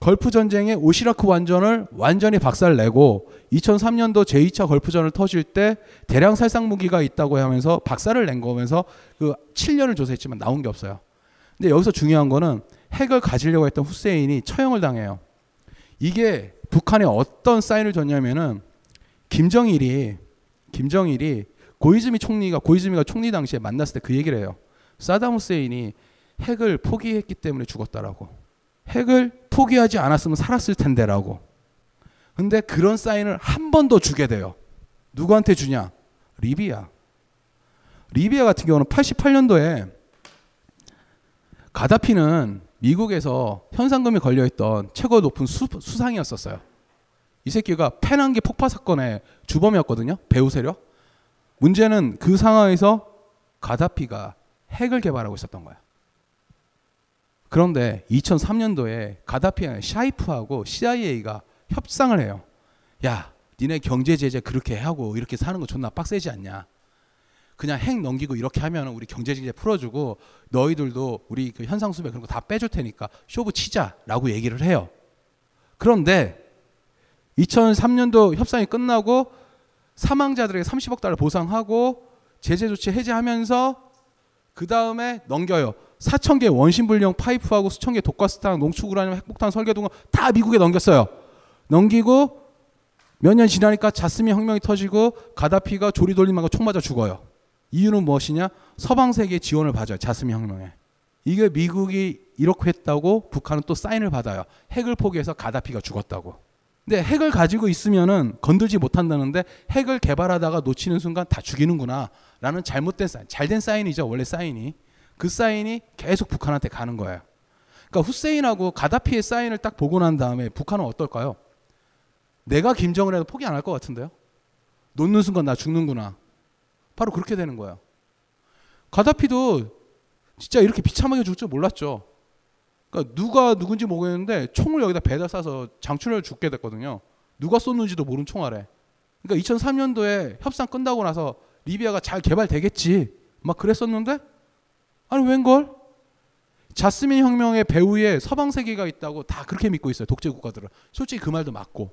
걸프 전쟁의 오시라크 원전을 완전히 박살내고 2003년도 제2차 걸프전을 터질 때 대량 살상 무기가 있다고 하면서 박살을 낸 거면서 그 7년을 조사했지만 나온 게 없어요. 근데 여기서 중요한 거는 핵을 가지려고 했던 후세인이 처형을 당해요. 이게 북한에 어떤 사인을 줬냐면은 김정일이 김정일이 고이즈미 총리가 고이즈미가 총리 당시에 만났을 때 그 얘기를 해요. 사담 후세인이 핵을 포기했기 때문에 죽었다라고. 핵을 포기하지 않았으면 살았을 텐데라고. 근데 그런 사인을 한 번 더 주게 돼요. 누구한테 주냐? 리비아. 리비아 같은 경우는 88년도에 가다피는 미국에서 현상금이 걸려있던 최고 높은 수, 수상이었었어요. 이 새끼가 페난기 폭파 사건의 주범이었거든요. 배후 세력. 문제는 그 상황에서 가다피가 핵을 개발하고 있었던 거야. 그런데 2003년도에 가다피는 샤이프하고 CIA가 협상을 해요. 야, 니네 경제 제재 그렇게 하고 이렇게 사는 거 존나 빡세지 않냐. 그냥 핵 넘기고 이렇게 하면 우리 경제 제재 풀어주고 너희들도 우리 그 현상 수배 그런 거 다 빼줄 테니까 쇼부 치자라고 얘기를 해요. 그런데 2003년도 협상이 끝나고 사망자들에게 30억 달러 보상하고 제재 조치 해제하면서 그 다음에 넘겨요. 4천 개 원심 불량 파이프하고 수천 개 독가스탄, 농축우라늄, 핵폭탄 설계 등을 다 미국에 넘겼어요. 넘기고 몇 년 지나니까 자스민 혁명이 터지고 가다피가 조리돌림하고 총 맞아 죽어요. 이유는 무엇이냐? 서방 세계 지원을 받아요. 자스민 혁명에. 이게 미국이 이렇게 했다고 북한은 또 사인을 받아요. 핵을 포기해서 가다피가 죽었다고. 근데 핵을 가지고 있으면은 건들지 못한다는데 핵을 개발하다가 놓치는 순간 다 죽이는구나. 라는 잘못된 사인, 잘된 사인이죠. 원래 사인이. 그 사인이 계속 북한한테 가는 거예요. 그러니까 후세인하고 가다피의 사인을 딱 보고 난 다음에 북한은 어떨까요? 내가 김정을 해도 포기 안 할 것 같은데요? 놓는 순간 나 죽는구나. 바로 그렇게 되는 거예요. 가다피도 진짜 이렇게 비참하게 죽을 줄 몰랐죠. 그러니까 누가 누군지 모르겠는데 총을 여기다 배다 쏴서 장출을 죽게 됐거든요. 누가 쏜는지도 모르는 총알에. 그러니까 2003년도에 협상 끝나고 나서 리비아가 잘 개발되겠지. 막 그랬었는데 아니 웬걸? 자스민 혁명의 배후에 서방 세계가 있다고 다 그렇게 믿고 있어요. 독재 국가들은. 솔직히 그 말도 맞고.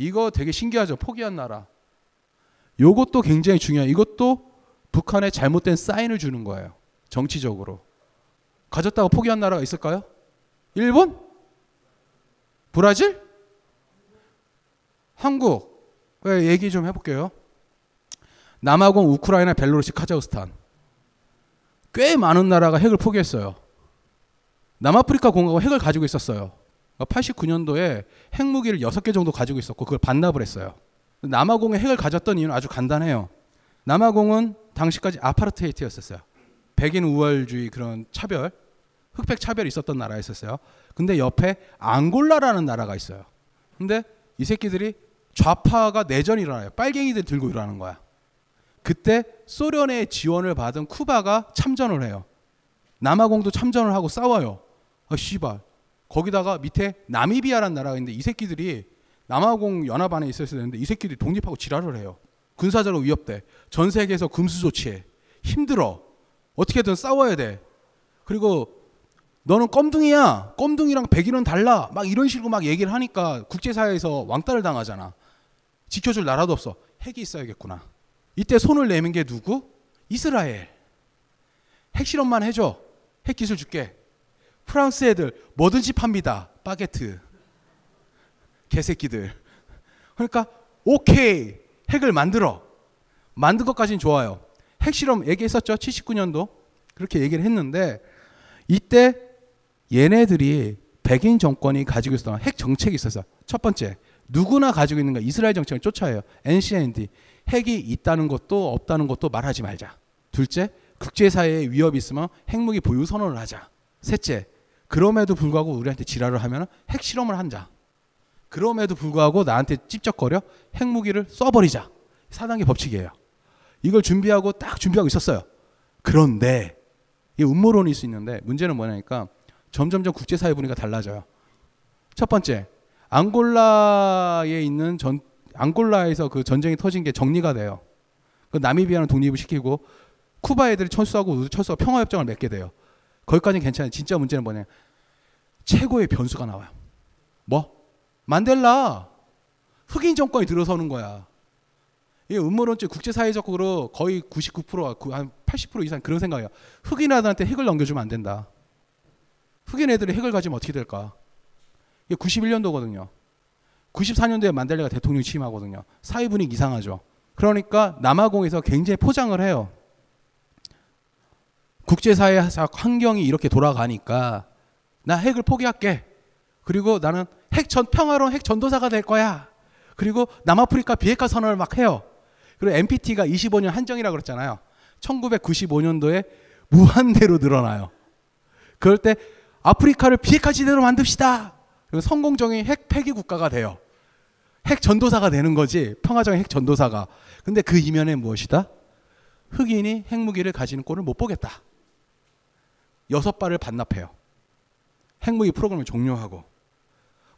이거 되게 신기하죠. 포기한 나라. 요것도 굉장히 중요해요. 이것도 북한에 잘못된 사인을 주는 거예요. 정치적으로. 가졌다고 포기한 나라가 있을까요? 일본? 브라질? 한국? 네, 얘기 좀 해볼게요. 남아공, 우크라이나, 벨로루시, 카자흐스탄. 꽤 많은 나라가 핵을 포기했어요. 남아프리카 공화국 핵을 가지고 있었어요. 89년도에 핵무기를 6개 정도 가지고 있었고 그걸 반납을 했어요. 남아공에 핵을 가졌던 이유는 아주 간단해요. 남아공은 당시까지 아파르테이트였었어요. 백인 우월주의 그런 차별, 흑백 차별이 있었던 나라였었어요. 근데 옆에 앙골라라는 나라가 있어요. 근데 이 새끼들이 좌파가 내전이 일어나요. 빨갱이들 들고 일어나는 거야. 그때 소련의 지원을 받은 쿠바가 참전을 해요. 남아공도 참전을 하고 싸워요. 아, 씨발. 거기다가 밑에 나미비아라는 나라가 있는데 이 새끼들이 남아공 연합 안에 있었어야 되는데 이 새끼들이 독립하고 지랄을 해요. 군사적으로 위협돼. 전 세계에서 금수 조치해. 힘들어. 어떻게든 싸워야 돼. 그리고 너는 껌둥이야. 껌둥이랑 백인은 달라. 막 이런 식으로 막 얘기를 하니까 국제사회에서 왕따를 당하잖아. 지켜줄 나라도 없어. 핵이 있어야겠구나. 이때 손을 내민 게 누구? 이스라엘. 핵실험만 해줘. 핵 기술 줄게. 프랑스 애들 뭐든지 팝니다. 바게트. 개새끼들. 그러니까 오케이. 핵을 만들어. 만든 것까지는 좋아요. 핵실험 얘기했었죠. 79년도. 그렇게 얘기를 했는데 이때 얘네들이 백인 정권이 가지고 있었던 핵 정책이 있었어. 첫 번째. 누구나 가지고 있는 거 이스라엘 정책을 쫓아요. NCND. 핵이 있다는 것도 없다는 것도 말하지 말자. 둘째. 국제사회에 위협이 있으면 핵무기 보유 선언을 하자. 셋째. 그럼에도 불구하고 우리한테 지랄을 하면 핵실험을 한자. 그럼에도 불구하고 나한테 찝쩍거려 핵무기를 쏴버리자. 4단계 법칙이에요. 이걸 준비하고 딱 준비하고 있었어요. 그런데 이 음모론일 수 있는데 문제는 뭐냐니까 점점점 국제사회 분위기가 달라져요. 첫 번째, 앙골라에 있는 전 앙골라에서 그 전쟁이 터진 게 정리가 돼요. 그 나미비아는 독립을 시키고 쿠바 애들이 철수하고 철수하고 평화협정을 맺게 돼요. 거기까지는 괜찮아요. 진짜 문제는 뭐냐. 최고의 변수가 나와요. 뭐? 만델라. 흑인 정권이 들어서는 거야. 이 음모론적 국제사회적으로 거의 99%, 한80% 이상 그런 생각이야. 흑인 아들한테 핵을 넘겨주면 안 된다. 흑인 애들이 핵을 가지면 어떻게 될까? 이게 91년도거든요. 94년도에 만델라가 대통령 취임하거든요. 사회 분위기 이상하죠. 그러니까 남아공에서 굉장히 포장을 해요. 국제사회적 환경이 이렇게 돌아가니까 나 핵을 포기할게. 그리고 나는 핵전 평화로운 핵 전도사가 될 거야. 그리고 남아프리카 비핵화 선언을 막 해요. 그리고 NPT가 25년 한정이라고 그랬잖아요. 1995년도에 무한대로 늘어나요. 그럴 때 아프리카를 비핵화 지대로 만듭시다. 그리고 성공적인 핵 폐기 국가가 돼요. 핵 전도사가 되는 거지. 평화적인 핵 전도사가. 근데 그 이면에 무엇이다? 흑인이 핵무기를 가지는 꼴을 못 보겠다. 여섯 발을 반납해요. 핵무기 프로그램을 종료하고.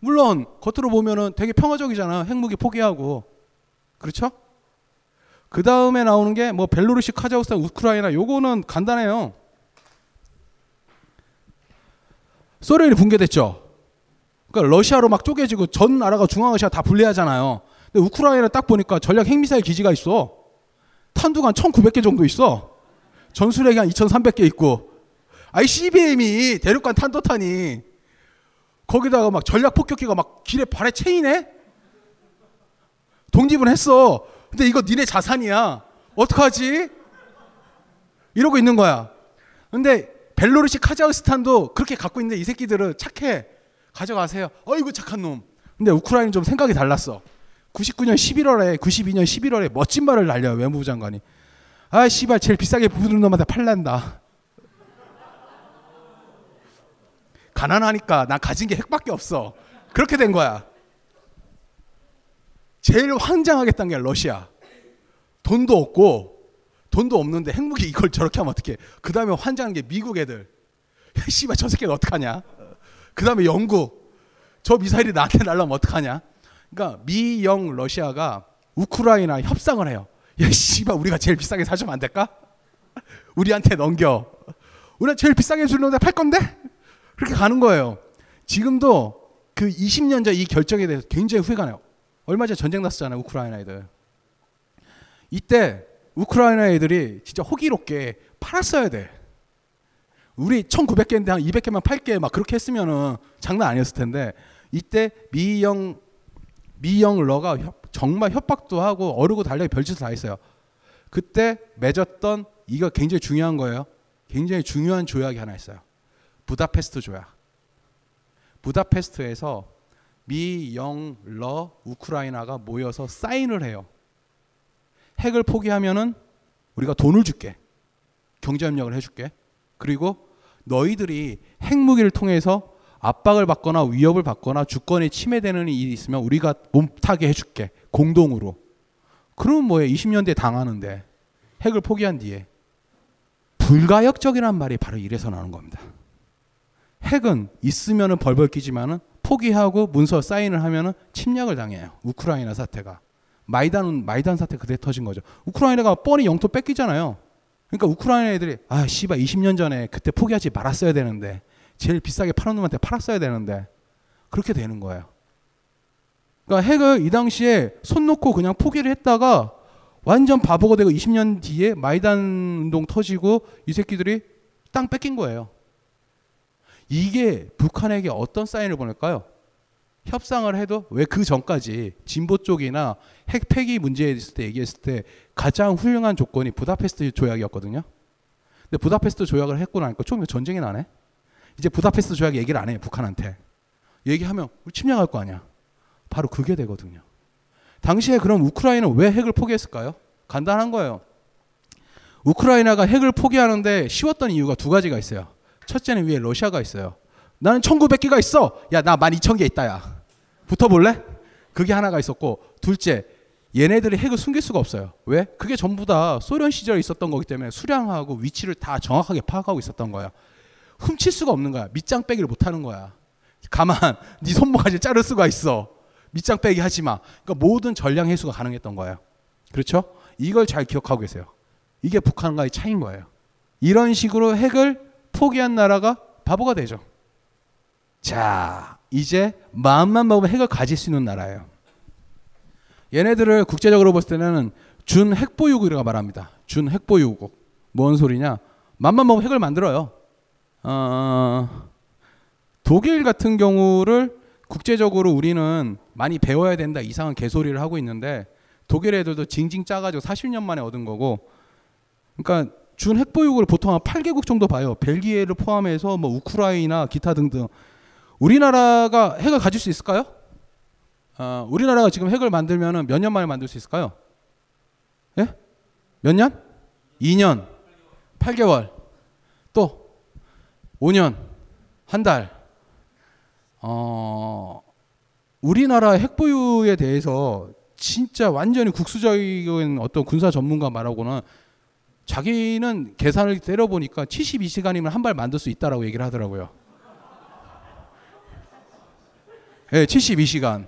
물론 겉으로 보면은 되게 평화적이잖아. 핵무기 포기하고. 그렇죠? 그 다음에 나오는 게 뭐 벨로루시, 카자흐스탄, 우크라이나 요거는 간단해요. 소련이 붕괴됐죠. 그러니까 러시아로 막 쪼개지고 전 나라가 중앙아시아 다 분리하잖아요. 근데 우크라이나 딱 보니까 전략 핵미사일 기지가 있어. 탄두가 한 1,900개 정도 있어. 전술핵이 한 2,300개 있고. ICBM이 대륙간 탄도탄이 거기다가 막 전략 폭격기가 막 길에 발에 채이네? 독립은 했어. 근데 이거 니네 자산이야. 어떡하지? 이러고 있는 거야. 근데 벨로루시 카자흐스탄도 그렇게 갖고 있는데 이 새끼들은 착해. 가져가세요. 어이구 착한 놈. 근데 우크라이나는 좀 생각이 달랐어. 99년 11월에 92년 11월에 멋진 말을 날려요 외무부 장관이. 아 씨발 제일 비싸게 부르는 놈한테 팔란다. 가난하니까 나 가진 게 핵밖에 없어. 그렇게 된 거야. 제일 환장하겠다는 게 러시아. 돈도 없고 돈도 없는데 핵무기 이걸 저렇게 하면 어떡해. 그 다음에 환장한 게 미국 애들. 씨발 저 새끼는 어떡하냐. 그 다음에 영국. 저 미사일이 나한테 날라면 어떡하냐. 그러니까 미, 영, 러시아가 우크라이나 협상을 해요. 야 씨발 우리가 제일 비싸게 사주면 안 될까? 우리한테 넘겨. 우리가 제일 비싸게 주는데 팔 건데? 그렇게 가는 거예요. 지금도 그 20년 전 이 결정에 대해서 굉장히 후회가 나요. 얼마 전에 전쟁 났었잖아요. 우크라이나 애들. 이때 우크라이나 애들이 진짜 호기롭게 팔았어야 돼. 우리 1900개인데 한 200개만 팔게 막 그렇게 했으면은 장난 아니었을 텐데 이때 미영 미영 러가 협, 정말 협박도 하고 어르고 달려 별짓을 다 했어요. 그때 맺었던 이거 굉장히 중요한 거예요. 굉장히 중요한 조약이 하나 있어요. 부다페스트 조약. 부다페스트에서 미, 영, 러, 우크라이나가 모여서 사인을 해요. 핵을 포기하면은 우리가 돈을 줄게. 경제 협력을 해줄게. 그리고 너희들이 핵무기를 통해서 압박을 받거나 위협을 받거나 주권이 침해되는 일이 있으면 우리가 몸타게 해줄게. 공동으로. 그러면 뭐해? 20년대 당하는데 핵을 포기한 뒤에 불가역적이란 말이 바로 이래서 나오는 겁니다. 핵은 있으면은 벌벌 끼지만은 포기하고 문서 사인을 하면은 침략을 당해요. 우크라이나 사태가. 마이단 마이단 사태 그대 터진 거죠. 우크라이나가 뻔히 영토 뺏기잖아요. 그러니까 우크라이나 애들이 아 씨발 20년 전에 그때 포기하지 말았어야 되는데 제일 비싸게 파는 놈한테 팔았어야 되는데 그렇게 되는 거예요. 그러니까 핵을 이 당시에 손 놓고 그냥 포기를 했다가 완전 바보가 되고 20년 뒤에 마이단 운동 터지고 이 새끼들이 땅 뺏긴 거예요. 이게 북한에게 어떤 사인을 보낼까요? 협상을 해도 왜 그 전까지 진보 쪽이나 핵 폐기 문제에 있을 때 얘기했을 때 가장 훌륭한 조건이 부다페스트 조약이었거든요. 근데 부다페스트 조약을 했고 나니까 처음에 전쟁이 나네. 이제 부다페스트 조약 얘기를 안 해요 북한한테. 얘기하면 침략할 거 아니야. 바로 그게 되거든요. 당시에 그럼 우크라이나는 왜 핵을 포기했을까요? 간단한 거예요. 우크라이나가 핵을 포기하는데 쉬웠던 이유가 두 가지가 있어요. 첫째는 위에 러시아가 있어요. 나는 1900개가 있어. 야, 나 12,000개 있다, 야. 붙어 볼래? 그게 하나가 있었고, 둘째, 얘네들이 핵을 숨길 수가 없어요. 왜? 그게 전부 다 소련 시절에 있었던 거기 때문에 수량하고 위치를 다 정확하게 파악하고 있었던 거야. 훔칠 수가 없는 거야. 밑장 빼기를 못 하는 거야. 가만, 네 손모가지 자를 수가 있어. 밑장 빼기 하지 마. 그러니까 모든 전량 해수가 가능했던 거예요. 그렇죠? 이걸 잘 기억하고 계세요. 이게 북한과의 차이인 거예요. 이런 식으로 핵을 포기한 나라가 바보가 되죠. 자, 이제 마음만 먹으면 핵을 가질 수 있는 나라예요. 얘네들을 국제적으로 봤을 때는 준 핵보유국이라고 말합니다. 준 핵보유국. 뭔 소리냐? 맘만 먹으면 핵을 만들어요. 어, 독일 같은 경우를 국제적으로 우리는 많이 배워야 된다 이상한 개소리를 하고 있는데 독일 애들도 징징 짜가지고 40년 만에 얻은 거고 그러니까 준 핵보유국을 보통 한 8개국 정도 봐요. 벨기에를 포함해서 뭐 우크라이나 기타 등등 우리나라가 핵을 가질 수 있을까요? 어, 우리나라가 지금 핵을 만들면 몇 년 만에 만들 수 있을까요? 예? 몇 년? 2년, 8개월, 또 5년, 한 달. 어, 우리나라 핵 보유에 대해서 진짜 완전히 국수적인 어떤 군사 전문가 말하고는 자기는 계산을 때려보니까 72시간이면 한 발 만들 수 있다라고 얘기를 하더라고요. 예, 72시간.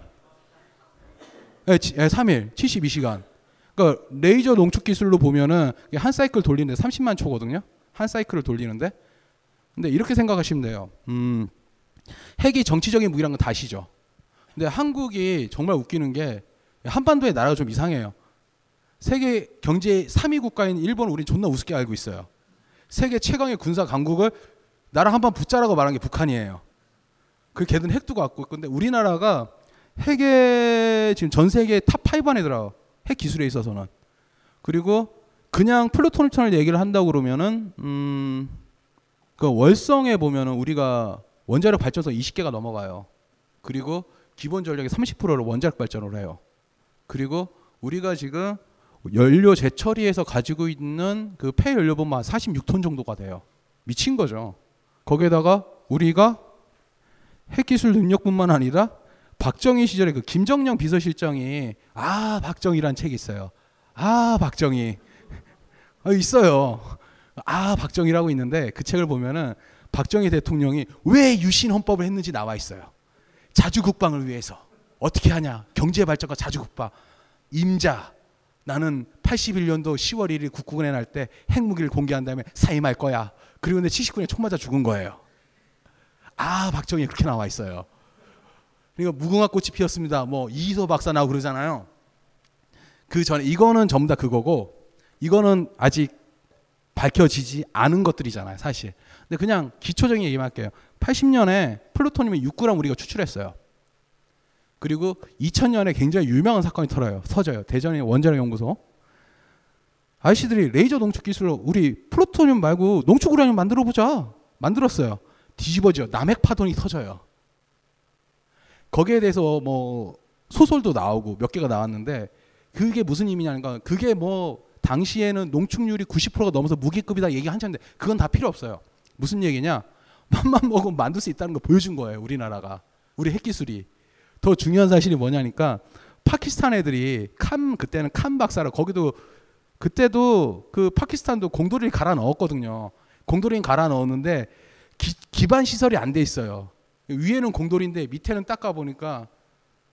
예, 치- 예, 3일, 72시간. 그러니까 레이저 농축 기술로 보면은 한 사이클 돌리는데 30만 초거든요. 한 사이클을 돌리는데. 근데 이렇게 생각하시면 돼요. 음, 핵이 정치적인 무기라는 건다 아시죠. 근데 한국이 정말 웃기는 게 한반도의 나라가 좀 이상해요. 세계 경제 3위 국가인 일본을 우린 존나 우습게 알고 있어요. 세계 최강의 군사 강국을 나랑 한번 붙자라고 말한 게 북한이에요. 그 걔들은 핵도 갖고 있고 근데 우리나라가 핵에 지금 전 세계 top 5 안에 들어요. 핵 기술에 있어서는. 그리고 그냥 플루토늄천을 얘기를 한다고 그러면은 음, 그 월성에 보면은 우리가 원자력 발전소 20개가 넘어가요. 그리고 기본 전력의 30%를 원자력 발전으로 해요. 그리고 우리가 지금 연료 재처리해서 가지고 있는 그 폐연료분만 46톤 정도가 돼요. 미친 거죠. 거기에다가 우리가 핵기술 능력뿐만 아니라 박정희 시절에 그 김정영 비서실장이 아 박정희란 책이 있어요. 아 박정희 아, 있어요. 아 박정희라고 있는데 그 책을 보면은 박정희 대통령이 왜 유신 헌법을 했는지 나와 있어요. 자주 국방을 위해서 어떻게 하냐 경제 발전과 자주 국방 임자 나는 81년도 10월 1일 국군에 날 때 핵무기를 공개한 다음에 사임할 거야. 그리고 내 79년에 총 맞아 죽은 거예요. 아 박정희 그렇게 나와 있어요. 그러니까 무궁화 꽃이 피었습니다. 뭐 이희소 박사 나오고 그러잖아요. 그 전에 이거는 전부 다 그거고 이거는 아직 밝혀지지 않은 것들이잖아요, 사실. 근데 그냥 기초적인 얘기만 할게요. 80년에 플루토늄이 6g 우리가 추출했어요. 그리고 2000년에 굉장히 유명한 사건이 터져요. 터져요. 대전의 원자력 연구소. 아저씨들이 레이저 농축 기술로 우리 플루토늄 말고 농축 우라늄 만들어 보자. 만들었어요. 뒤집어져. 남핵 파동이 터져요. 거기에 대해서 뭐 소설도 나오고 몇 개가 나왔는데 그게 무슨 의미냐는 건 그게 뭐 당시에는 농축률이 90%가 넘어서 무기급이다 얘기 한참인데 그건 다 필요 없어요. 무슨 얘기냐? 맘만 먹으면 만들 수 있다는 거 보여준 거예요. 우리나라가. 우리 핵기술이. 더 중요한 사실이 뭐냐니까 파키스탄 애들이 칸 그때는 칸 박사라 거기도 그때도 그 파키스탄도 공돌이를 갈아 넣었거든요. 공돌이는 갈아 넣었는데 기, 반 시설이 안 돼 있어요. 위에는 공돌인데 밑에는 닦아 보니까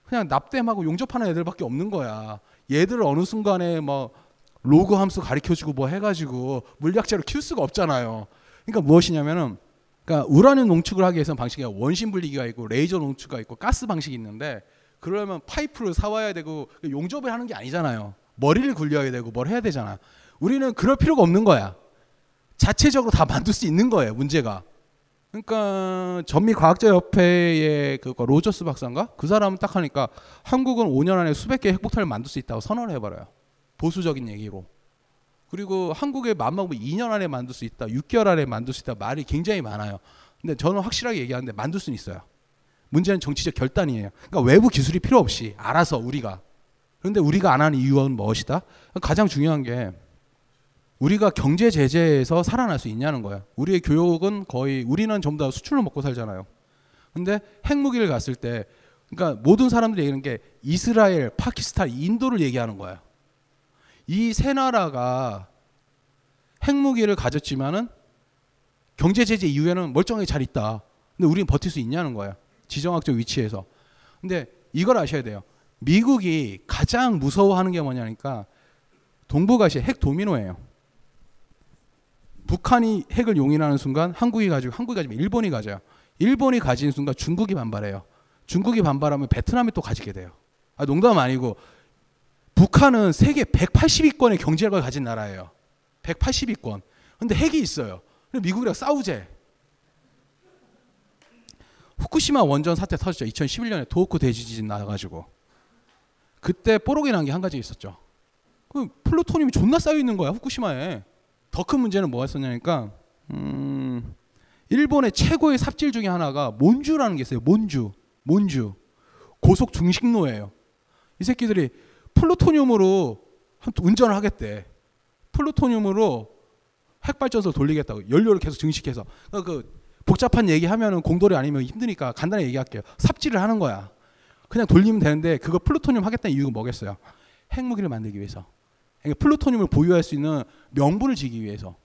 그냥 납땜하고 용접하는 애들밖에 없는 거야. 얘들을 어느 순간에 뭐 로그 함수 가르쳐 주고 뭐 해가지고 물리학자로 키울 수가 없잖아요. 그러니까 무엇이냐면은 그러니까 우라늄 농축을 하기 위해서는 방식이 원심 분리기가 있고 레이저 농축가 있고 가스 방식이 있는데 그러려면 파이프를 사와야 되고 용접을 하는 게 아니잖아요. 머리를 굴려야 되고 뭘 해야 되잖아. 우리는 그럴 필요가 없는 거야. 자체적으로 다 만들 수 있는 거예요. 문제가. 그러니까 전미 과학자 협회의 그 로저스 박사인가 그 사람은 딱 하니까 한국은 5년 안에 수백 개의 핵폭탄을 만들 수 있다고 선언을 해버려요. 보수적인 얘기로. 그리고 한국의 맘먹으면 2년 안에 만들 수 있다, 6개월 안에 만들 수 있다 말이 굉장히 많아요. 근데 저는 확실하게 얘기하는데 만들 수는 있어요. 문제는 정치적 결단이에요. 그러니까 외부 기술이 필요 없이 알아서 우리가. 그런데 우리가 안 하는 이유는 무엇이다? 가장 중요한 게 우리가 경제 제재에서 살아날 수 있냐는 거야. 우리의 교육은 거의 우리는 전부 다 수출로 먹고 살잖아요. 근데 핵무기를 갔을 때 그러니까 모든 사람들이 얘기하는 게 이스라엘, 파키스탄, 인도를 얘기하는 거야. 이 세 나라가 핵무기를 가졌지만은 경제 제재 이후에는 멀쩡하게 잘 있다. 근데 우리는 버틸 수 있냐는 거야. 지정학적 위치에서. 근데 이걸 아셔야 돼요. 미국이 가장 무서워하는 게 뭐냐니까 동북아시아 핵 도미노예요. 북한이 핵을 용인하는 순간 한국이 가지고 한국이 가지면 일본이 가져요. 일본이 가진 순간 중국이 반발해요. 중국이 반발하면 베트남이 또 가지게 돼요. 아, 농담 아니고 북한은 세계 180위권의 경제력을 가진 나라예요. 180위권. 근데 핵이 있어요. 미국이랑 싸우재. 후쿠시마 원전 사태 터졌죠. 2011년에 도호쿠 대지진 나가지고 그때 뽀록이 난 게 한 가지 있었죠. 그 플루토늄이 존나 쌓여 있는 거야 후쿠시마에. 더 큰 문제는 뭐가 있었냐니까 음, 일본의 최고의 삽질 중에 하나가 몬주라는 게 있어요. 몬주, 몬주 고속 중식로예요. 이 새끼들이 플루토늄으로 한- 운전을 하겠대. 플루토늄으로 핵발전소 돌리겠다고 연료를 계속 증식해서 그러니까 그 복잡한 얘기하면은 공돌이 아니면 힘드니까 간단히 얘기할게요. 삽질을 하는 거야. 그냥 돌리면 되는데 그거 플루토늄 하겠다는 이유가 뭐겠어요? 핵무기를 만들기 위해서. 그러니까 플루토늄을 보유할 수 있는 명분을 지기 위해서.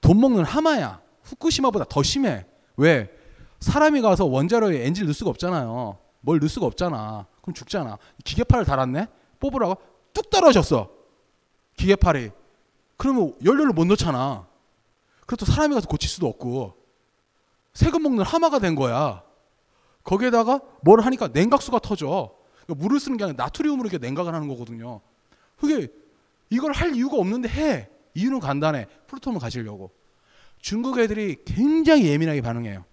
돈 먹는 하마야. 후쿠시마보다 더 심해. 왜? 사람이 가서 원자로에 엔진 넣을 수가 없잖아요. 뭘 넣을 수가 없잖아. 그럼 죽잖아. 기계팔을 달았네? 뽑으라고 뚝 떨어졌어. 기계팔이. 그러면 연료를 못 넣잖아. 그래도 사람이 가서 고칠 수도 없고. 세금 먹는 하마가 된 거야. 거기에다가 뭘 하니까 냉각수가 터져. 그러니까 물을 쓰는 게 아니라 나트륨으로 이렇게 냉각을 하는 거거든요. 그게 이걸 할 이유가 없는데 해. 이유는 간단해. 플루토늄을 가지려고. 중국 애들이 굉장히 예민하게 반응해요.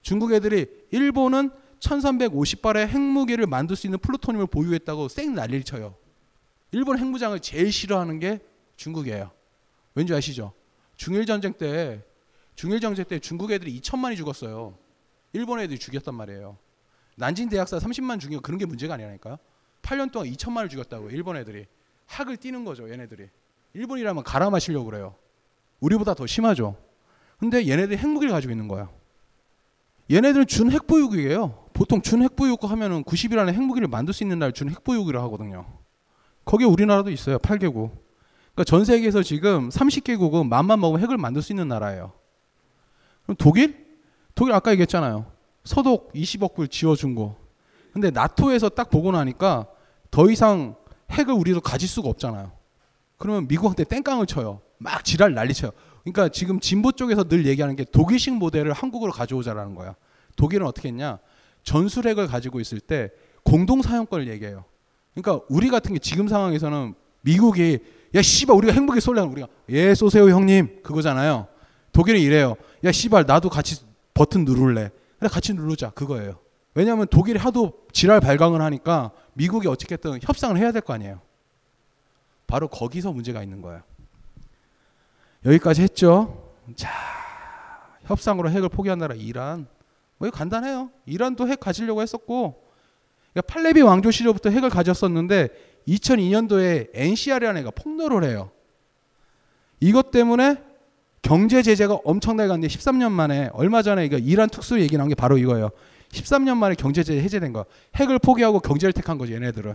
중국 애들이 일본은 1350발의 핵무기를 만들 수 있는 플루토늄을 보유했다고 쌩 난리를 쳐요. 일본 핵무장을 제일 싫어하는 게 중국이에요. 왠지 아시죠? 중일 전쟁 때 중일 전쟁 때 중국 애들이 2천만이 죽었어요. 일본 애들이 죽였단 말이에요. 난징 대학사 30만 죽인 거 그런 게 문제가 아니라니까요. 8년 동안 2천만을 죽였다고 일본 애들이 학을 띄는 거죠, 얘네들이. 일본이라면 갈아 마시려고 그래요. 우리보다 더 심하죠. 근데 얘네들이 핵무기를 가지고 있는 거야. 얘네들은 준 핵보유국이에요. 보통 준 핵보유국 하면은 90일 안에 핵무기를 만들 수 있는 날 준 핵보유국이라 하거든요. 거기에 우리나라도 있어요. 8개국. 그러니까 전 세계에서 지금 30개국은 맘만 먹으면 핵을 만들 수 있는 나라예요. 그럼 독일? 독일 아까 얘기했잖아요. 서독 20억 불 지어준 거. 근데 나토에서 딱 보고 나니까 더 이상 핵을 우리도 가질 수가 없잖아요. 그러면 미국한테 땡깡을 쳐요. 막 지랄 난리 쳐요. 그러니까 지금 진보 쪽에서 늘 얘기하는 게 독일식 모델을 한국으로 가져오자라는 거야. 독일은 어떻게 했냐? 전술핵을 가지고 있을 때 공동 사용권을 얘기해요. 그러니까 우리 같은 게 지금 상황에서는 미국이 야 씨발 우리가 핵무기 쏠려면 우리가 예 쏘세요 형님 그거잖아요. 독일은 이래요. 야 씨발 나도 같이 버튼 누를래. 그래 같이 누르자 그거예요. 왜냐하면 독일이 하도 지랄 발광을 하니까 미국이 어떻게든 협상을 해야 될 거 아니에요. 바로 거기서 문제가 있는 거예요. 여기까지 했죠. 자, 협상으로 핵을 포기한 나라 이란. 뭐 간단해요. 이란도 핵 가지려고 했었고, 그러니까 팔레비 왕조 시절부터 핵을 가졌었는데 2002년도에 NCR이라는 애가 폭로를 해요. 이것 때문에 경제 제재가 엄청나게 갔는데 13년 만에 얼마 전에 이거 이란 특수 얘기 나온 게 바로 이거예요. 13년 만에 경제 제재 해제된 거. 핵을 포기하고 경제를 택한 거죠, 얘네들은.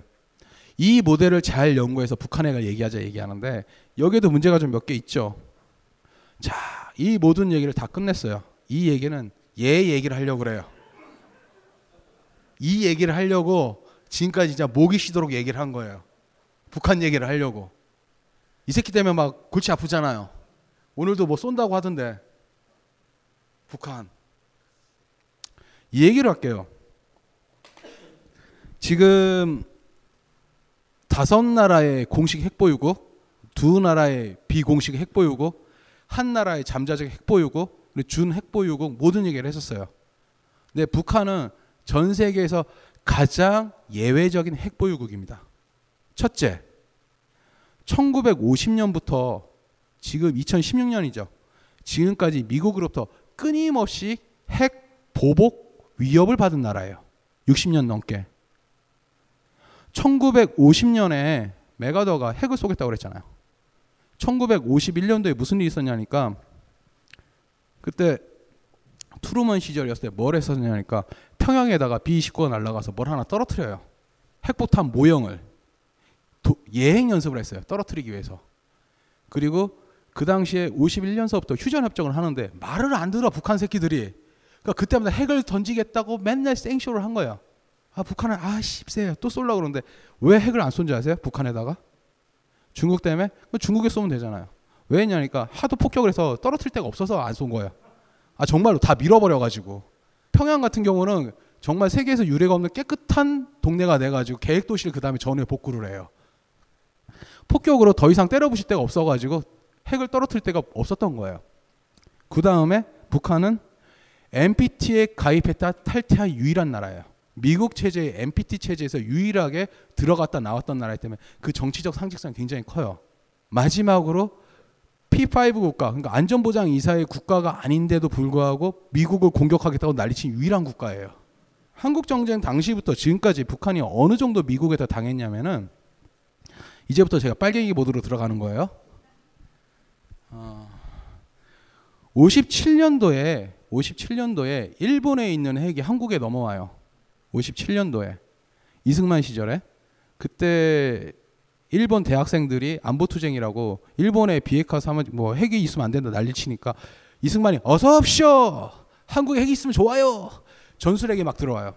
이 모델을 잘 연구해서 북한에 얘기하자 얘기하는데 여기에도 문제가 좀 몇 개 있죠. 자, 이 모든 얘기를 다 끝냈어요. 이 얘기는 얘 얘기를 하려고 그래요. 이 얘기를 하려고 지금까지 진짜 목이 쉬도록 얘기를 한 거예요. 북한 얘기를 하려고. 이 새끼 때문에 막 골치 아프잖아요. 오늘도 뭐 쏜다고 하던데. 북한. 이 얘기를 할게요. 지금 다섯 나라의 공식 핵보유국, 두 나라의 비공식 핵보유국, 한 나라의 잠자적 핵보유국, 그리고 준 핵보유국 모든 얘기를 했었어요. 근데 북한은 전 세계에서 가장 예외적인 핵보유국입니다. 첫째, 1950년부터 지금 2016년이죠. 지금까지 미국으로부터 끊임없이 핵 보복 위협을 받은 나라예요. 60년 넘게. 1950년에 메가더가 핵을 쏘겠다고 그랬잖아요. 1951년도에 무슨 일이 있었냐니까 그때 트루먼 시절이었을 때 뭘 했었냐니까 평양에다가 B-29가 날아가서 뭘 하나 떨어뜨려요. 핵폭탄 모형을 도, 예행 연습을 했어요. 떨어뜨리기 위해서. 그리고 그 당시에 51년서부터 휴전 협정을 하는데 말을 안 들어 북한 새끼들이. 그러니까 그때마다 핵을 던지겠다고 맨날 생쇼를 한 거예요. 아 북한은 아 씹세요 또 쏠라 그러는데 왜 핵을 안 쏜지 아세요? 북한에다가 중국 때문에 중국에 쏘면 되잖아요. 왜 했냐니까 하도 폭격을 해서 떨어뜨릴 데가 없어서 안 쏜 거예요. 아 정말로 다 밀어버려 가지고 평양 같은 경우는 정말 세계에서 유례가 없는 깨끗한 동네가 돼가지고 계획 도시를 그 다음에 전후에 복구를 해요. 폭격으로 더 이상 때려부실 데가 없어가지고 핵을 떨어뜨릴 데가 없었던 거예요. 그 다음에 북한은 NPT에 가입했다 탈퇴한 유일한 나라예요. 미국 체제의 NPT 체제에서 유일하게 들어갔다 나왔던 나라이기 때문에 그 정치적 상징성이 굉장히 커요. 마지막으로 P5 국가, 그러니까 안전보장 이사의 국가가 아닌데도 불구하고 미국을 공격하겠다고 난리친 유일한 국가예요. 한국 정쟁 당시부터 지금까지 북한이 어느 정도 미국에 다 당했냐면은 이제부터 제가 빨갱이 모드로 들어가는 거예요. 어, 57년도에 57년도에 일본에 있는 핵이 한국에 넘어와요. 57년도에 이승만 시절에 그때 일본 대학생들이 안보 투쟁이라고 일본에 비핵화 사면 뭐 핵이 있으면 안 된다 난리치니까 이승만이 어서 오십시오. 한국에 핵이 있으면 좋아요. 전술핵이 막 들어와요.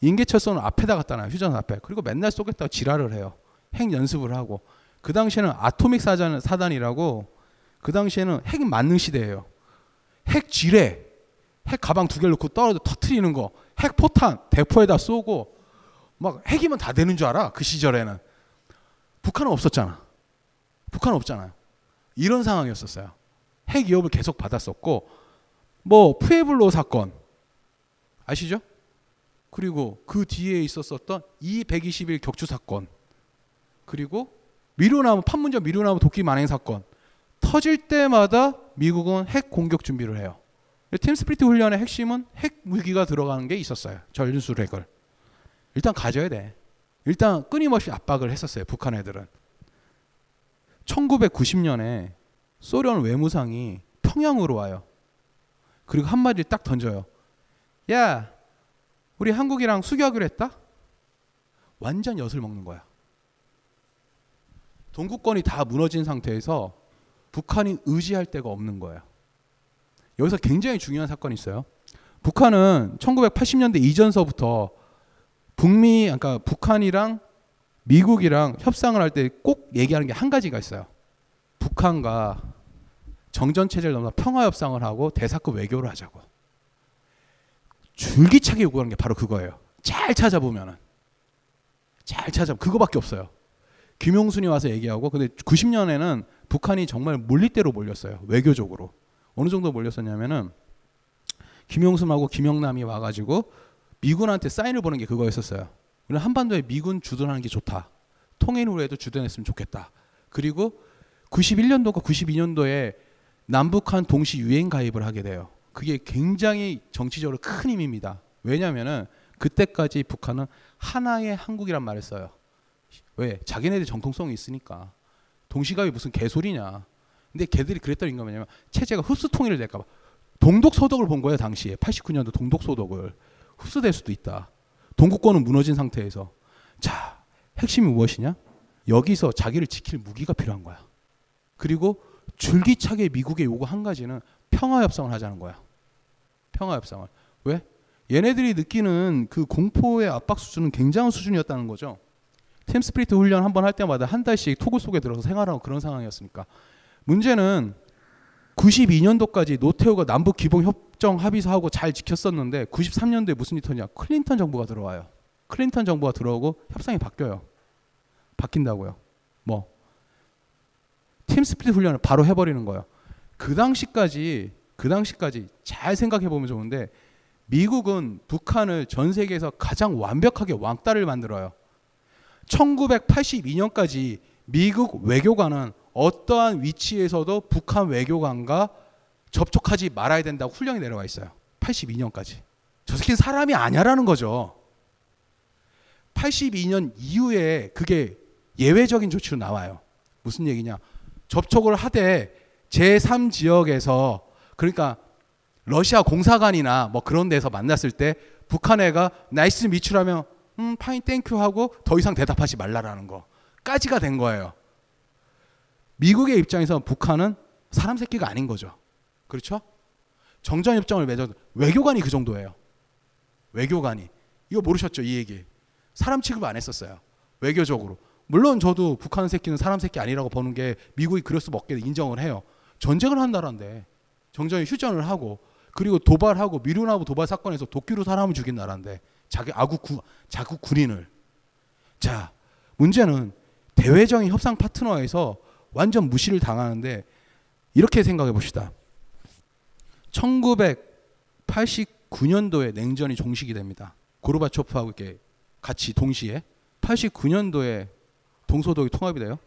인계철소는 앞에다 갖다 놔요. 휴전 앞에. 그리고 맨날 쏘겠다고 지랄을 해요. 핵 연습을 하고. 그 당시에는 아토믹 사단, 사단이라고 그 당시에는 핵이 맞는 시대예요. 핵 지뢰, 핵 가방 두 개를 넣고 떨어져 터트리는 거, 핵 포탄 대포에다 쏘고 막 핵이면 다 되는 줄 알아. 그 시절에는. 북한은 없었잖아. 북한은 없잖아요. 이런 상황이었었어요. 핵 위협을 계속 받았었고 뭐 푸에블로 사건 아시죠? 그리고 그 뒤에 있었었던 이121 격추 사건 그리고 미루나무 판문점 미루나무 도끼 만행 사건 터질 때마다 미국은 핵 공격 준비를 해요. 팀스프리트 훈련의 핵심은 핵 무기가 들어가는 게 있었어요. 전술 핵을 일단 가져야 돼. 일단 끊임없이 압박을 했었어요. 북한 애들은. 1990년에 소련 외무상이 평양으로 와요. 그리고 한마디 딱 던져요. 야, 우리 한국이랑 수교하기로 했다? 완전 엿을 먹는 거야. 동구권이 다 무너진 상태에서 북한이 의지할 데가 없는 거예요. 여기서 굉장히 중요한 사건이 있어요. 북한은 1980년대 이전서부터 북미, 그러니까 북한이랑 미국이랑 협상을 할 때 꼭 얘기하는 게 한 가지가 있어요. 북한과 정전 체제를 넘어 평화 협상을 하고 대사급 외교를 하자고. 줄기차게 요구하는 게 바로 그거예요. 잘 찾아보면은 잘 찾아 그거밖에 없어요. 김용순이 와서 얘기하고 근데 90년에는 북한이 정말 몰리대로 몰렸어요. 외교적으로. 어느 정도 몰렸었냐면은 김용순하고 김영남이 와가지고 미군한테 사인을 보는 게 그거였었어요. 우리는 한반도에 미군 주둔하는 게 좋다. 통일 후에도 주둔했으면 좋겠다. 그리고 91년도가 92년도에 남북한 동시 유엔 가입을 하게 돼요. 그게 굉장히 정치적으로 큰 힘입니다. 왜냐하면은 그때까지 북한은 하나의 한국이란 말을 써요. 왜? 자기네들 정통성이 있으니까. 동시가입이 무슨 개소리냐. 근데 걔들이 그랬던 이유가 뭐냐면 체제가 흡수 통일을 될까 봐. 동독 소독을 본 거예요, 당시에. 89년도 동독 소독을. 흡수될 수도 있다. 동국권은 무너진 상태에서. 자, 핵심이 무엇이냐? 여기서 자기를 지킬 무기가 필요한 거야. 그리고 줄기차게 미국의 요구 한 가지는 평화 협상을 하자는 거야. 평화 협상을. 왜? 얘네들이 느끼는 그 공포의 압박 수준은 굉장한 수준이었다는 거죠. 팀스피리트 훈련 한 번 할 때마다 한 달씩 토굴 속에 들어서 생활하고 그런 상황이었으니까. 문제는 92년도까지 노태우가 남북 기본 협정 합의서하고 잘 지켰었는데 93년도에 무슨 일이 터냐? 클린턴 정부가 들어와요. 클린턴 정부가 들어오고 협상이 바뀌어요. 바뀐다고요. 뭐 팀스피릿 훈련을 바로 해버리는 거예요. 그 당시까지 그 당시까지 잘 생각해 보면 좋은데 미국은 북한을 전 세계에서 가장 완벽하게 왕따를 만들어요. 1982년까지 미국 외교관은 어떠한 위치에서도 북한 외교관과 접촉하지 말아야 된다고 훈령이 내려와 있어요. 82년까지. 저 새끼는 사람이 아니야라는 거죠. 82년 이후에 그게 예외적인 조치로 나와요. 무슨 얘기냐? 접촉을 하되 제3지역에서 그러니까 러시아 공사관이나 뭐 그런 데서 만났을 때 북한 애가 nice meet you라면 음 fine thank you 하고 더 이상 대답하지 말라라는 거까지가 된 거예요. 미국의 입장에서 북한은 사람 새끼가 아닌 거죠. 그렇죠? 정전 협정을 맺어 외교관이 그 정도예요. 외교관이 이거 모르셨죠 이 얘기. 사람 취급 안 했었어요. 외교적으로. 물론 저도 북한 새끼는 사람 새끼 아니라고 보는 게 미국이 그럴 수 없게 인정을 해요. 전쟁을 한 나라인데 정전에 휴전을 하고 그리고 도발하고 미루나무 도발 사건에서 도끼로 사람을 죽인 나라인데 자기 아국 구, 자국 군인을 자 문제는 대외적인 협상 파트너에서 완전 무시를 당하는데 이렇게 생각해 봅시다. 1989년도에 냉전이 종식이 됩니다. 고르바초프하고 이렇게 같이 동시에 89년도에 동서독이 통합이 돼요.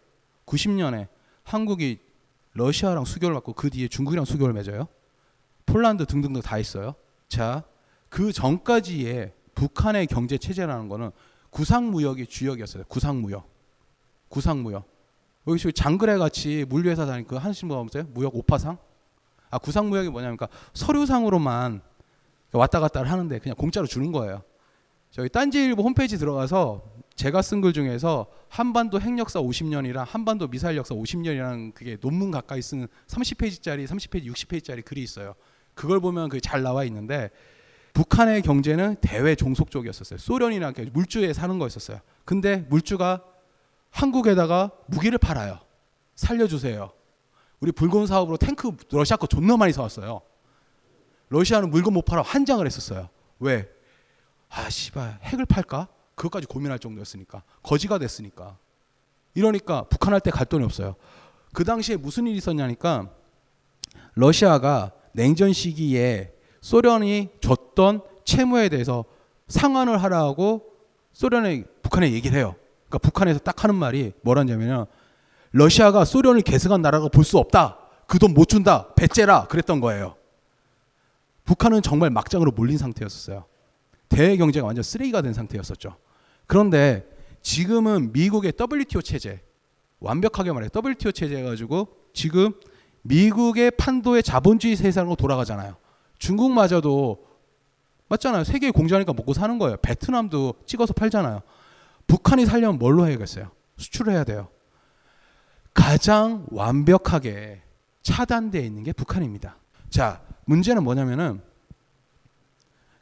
90년에 한국이 러시아랑 수교를 맺고 그 뒤에 중국이랑 수교를 맺어요. 폴란드 등등등 다 있어요. 자, 그 전까지의 북한의 경제 체제라는 거는 구상무역이 주역이었어요. 구상무역. 구상무역. 여기 지금 장그래 같이 물류회사 다니는 그 한신 뭐 보세요? 무역 오파상? 아 구상 무역이 뭐냐면 그러니까 서류상으로만 왔다 갔다 하는데 그냥 공짜로 주는 거예요. 저희 딴지일보 홈페이지 들어가서 제가 쓴 글 중에서 한반도 핵역사 50년이랑 한반도 미사일 역사 50년이라는 그게 논문 가까이 쓴 30페이지짜리, 30페이지, 60페이지짜리 글이 있어요. 그걸 보면 그잘 나와 있는데 북한의 경제는 대외 종속적이었었어요. 소련이나 물주에 사는 거였었어요. 근데 물주가 한국에다가 무기를 팔아요. 살려주세요. 우리 불공 사업으로 탱크 러시아 거 존나 많이 사왔어요. 러시아는 물건 못 팔아 환장을 했었어요. 왜? 아 씨발 핵을 팔까? 그것까지 고민할 정도였으니까 거지가 됐으니까 이러니까 북한 할 때 갈 돈이 없어요. 그 당시에 무슨 일이 있었냐니까 러시아가 냉전 시기에 소련이 줬던 채무에 대해서 상환을 하라고 소련에 북한에 얘기를 해요. 그러니까 북한에서 딱 하는 말이 뭐라냐면요. 러시아가 소련을 계승한 나라가 볼 수 없다. 그 돈 못 준다. 배째라. 그랬던 거예요. 북한은 정말 막장으로 몰린 상태였었어요. 대외 경제가 완전 쓰레기가 된 상태였었죠. 그런데 지금은 미국의 WTO 체제 완벽하게 말해 WTO 체제 가지고 지금 미국의 판도의 자본주의 세상으로 돌아가잖아요. 중국마저도 맞잖아요. 세계 공장이니까 먹고 사는 거예요. 베트남도 찍어서 팔잖아요. 북한이 살려면 뭘로 해야겠어요? 수출을 해야 돼요. 가장 완벽하게 차단되어 있는 게 북한입니다. 자, 문제는 뭐냐면은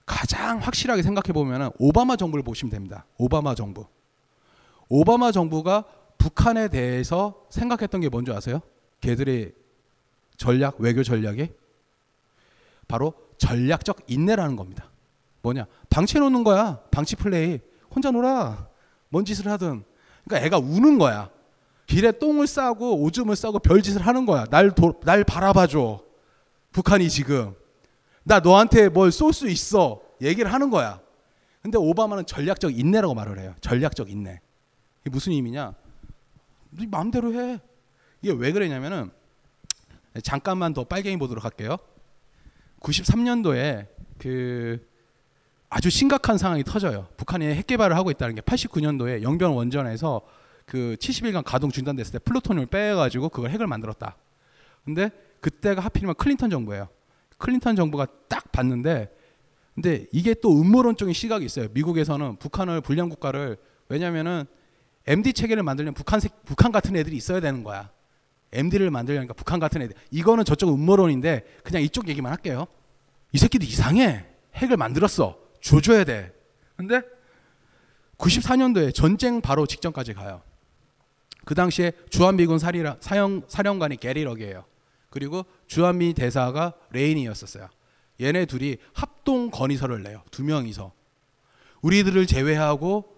가장 확실하게 생각해 보면은 오바마 정부를 보시면 됩니다. 오바마 정부. 오바마 정부가 북한에 대해서 생각했던 게 뭔지 아세요? 걔들의 전략, 외교 전략이 바로 전략적 인내라는 겁니다. 뭐냐? 방치해 놓는 거야. 방치 플레이. 혼자 놀아. 뭔 짓을 하든. 그러니까 애가 우는 거야. 길에 똥을 싸고 오줌을 싸고 별짓을 하는 거야. 날, 도, 날 바라봐줘. 북한이 지금. 나 너한테 뭘 쏠 수 있어. 얘기를 하는 거야. 근데 오바마는 전략적 인내라고 말을 해요. 전략적 인내. 이게 무슨 의미냐? 네 마음대로 해. 이게 왜 그러냐면은 잠깐만 더 빨리 가 보도록 할게요. 93년도에 그 아주 심각한 상황이 터져요. 북한이 핵 개발을 하고 있다는 게 89년도에 영변 원전에서 그 70일간 가동 중단됐을 때 플루토늄을 빼가지고 그걸 핵을 만들었다. 근데 그때가 하필이면 클린턴 정부예요. 클린턴 정부가 딱 봤는데 근데 이게 또 음모론적인 시각이 있어요. 미국에서는 북한을 불량 국가를 왜냐면은 MD 체계를 만들려면 북한 북한 같은 애들이 있어야 되는 거야. MD를 만들려니까 북한 같은 애들. 이거는 저쪽 음모론인데 그냥 이쪽 얘기만 할게요. 이 새끼도 이상해. 핵을 만들었어. 줘줘야 돼. 근데 94년도에 전쟁 바로 직전까지 가요. 그 당시에 주한미군 사리라, 사형, 사령관이 게리럭이에요. 그리고 주한미 대사가 레인이었었어요. 얘네 둘이 합동 건의서를 내요. 두 명이서. 우리들을 제외하고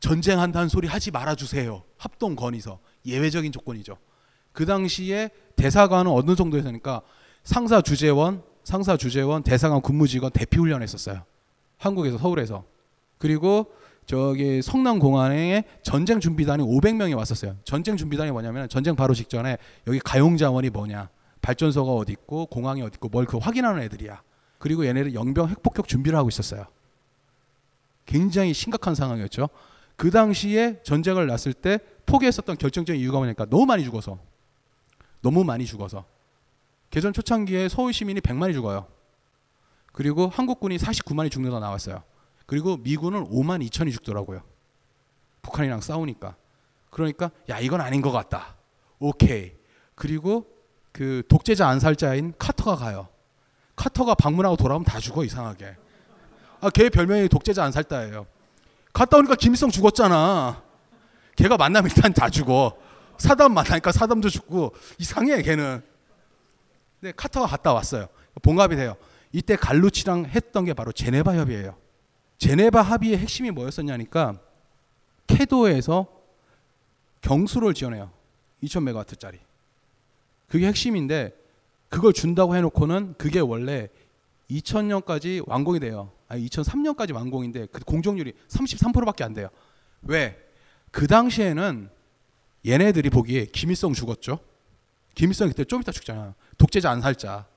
전쟁한다는 소리 하지 말아주세요. 합동 건의서. 예외적인 조건이죠. 그 당시에 대사관은 어느 정도였으니까 상사 주재원, 상사 주재원, 대사관 근무직원 대피 훈련했었어요. 한국에서 서울에서. 그리고 저기 성남 공항에 전쟁 준비단이 500명이 왔었어요. 전쟁 준비단이 뭐냐면 전쟁 바로 직전에 여기 가용 자원이 뭐냐, 발전소가 어디 있고 공항이 어디 있고 뭘 그 확인하는 애들이야. 그리고 얘네들 영병 핵폭격 준비를 하고 있었어요. 굉장히 심각한 상황이었죠. 그 당시에 전쟁을 났을 때 포기했었던 결정적인 이유가 뭐냐니까 너무 많이 죽어서 너무 많이 죽어서 개전 초창기에 서울 시민이 100만이 죽어요. 그리고 한국군이 49만이 죽는다 나왔어요. 그리고 미군은 5만 2천이 죽더라고요. 북한이랑 싸우니까. 그러니까 야 이건 아닌 것 같다. 오케이. 그리고 그 독재자 안살자인 카터가 가요. 카터가 방문하고 돌아오면 다 죽어 이상하게. 아, 걔 별명이 독재자 안살자예요. 갔다 오니까 김일성 죽었잖아. 걔가 만나면 일단 다 죽어. 사담 만나니까 사담도 죽고 이상해 걔는. 근데 카터가 갔다 왔어요. 봉합이 돼요. 이때 갈루치랑 했던 게 바로 제네바 협의예요. 제네바 합의의 핵심이 뭐였었냐니까 캐도에서 경수를 지원해요. 2000메가와트짜리. 그게 핵심인데 그걸 준다고 해놓고는 그게 원래 2000년까지 완공이 돼요. 아니 2003년까지 완공인데 그 공정률이 33%밖에 안 돼요. 왜? 그 당시에는 얘네들이 보기에 김일성 죽었죠. 김일성이 그때 좀 이따 죽잖아요. 독재자 안 살자.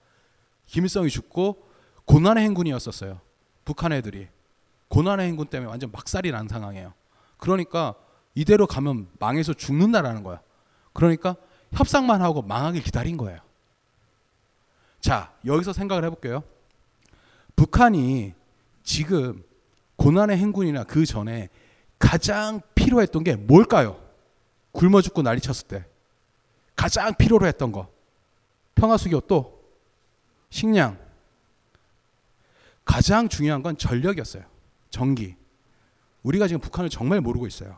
김일성이 죽고 고난의 행군이었었어요. 북한 애들이 고난의 행군 때문에 완전 막살이 난 상황이에요. 그러니까 이대로 가면 망해서 죽는다라는 거야. 그러니까 협상만 하고 망하길 기다린 거예요. 자, 여기서 생각을 해볼게요. 북한이 지금 고난의 행군이나 그 전에 가장 필요했던 게 뭘까요? 굶어 죽고 난리 쳤을 때 가장 필요로 했던 거 평화수교 또 식량 가장 중요한 건 전력이었어요. 전기. 우리가 지금 북한을 정말 모르고 있어요.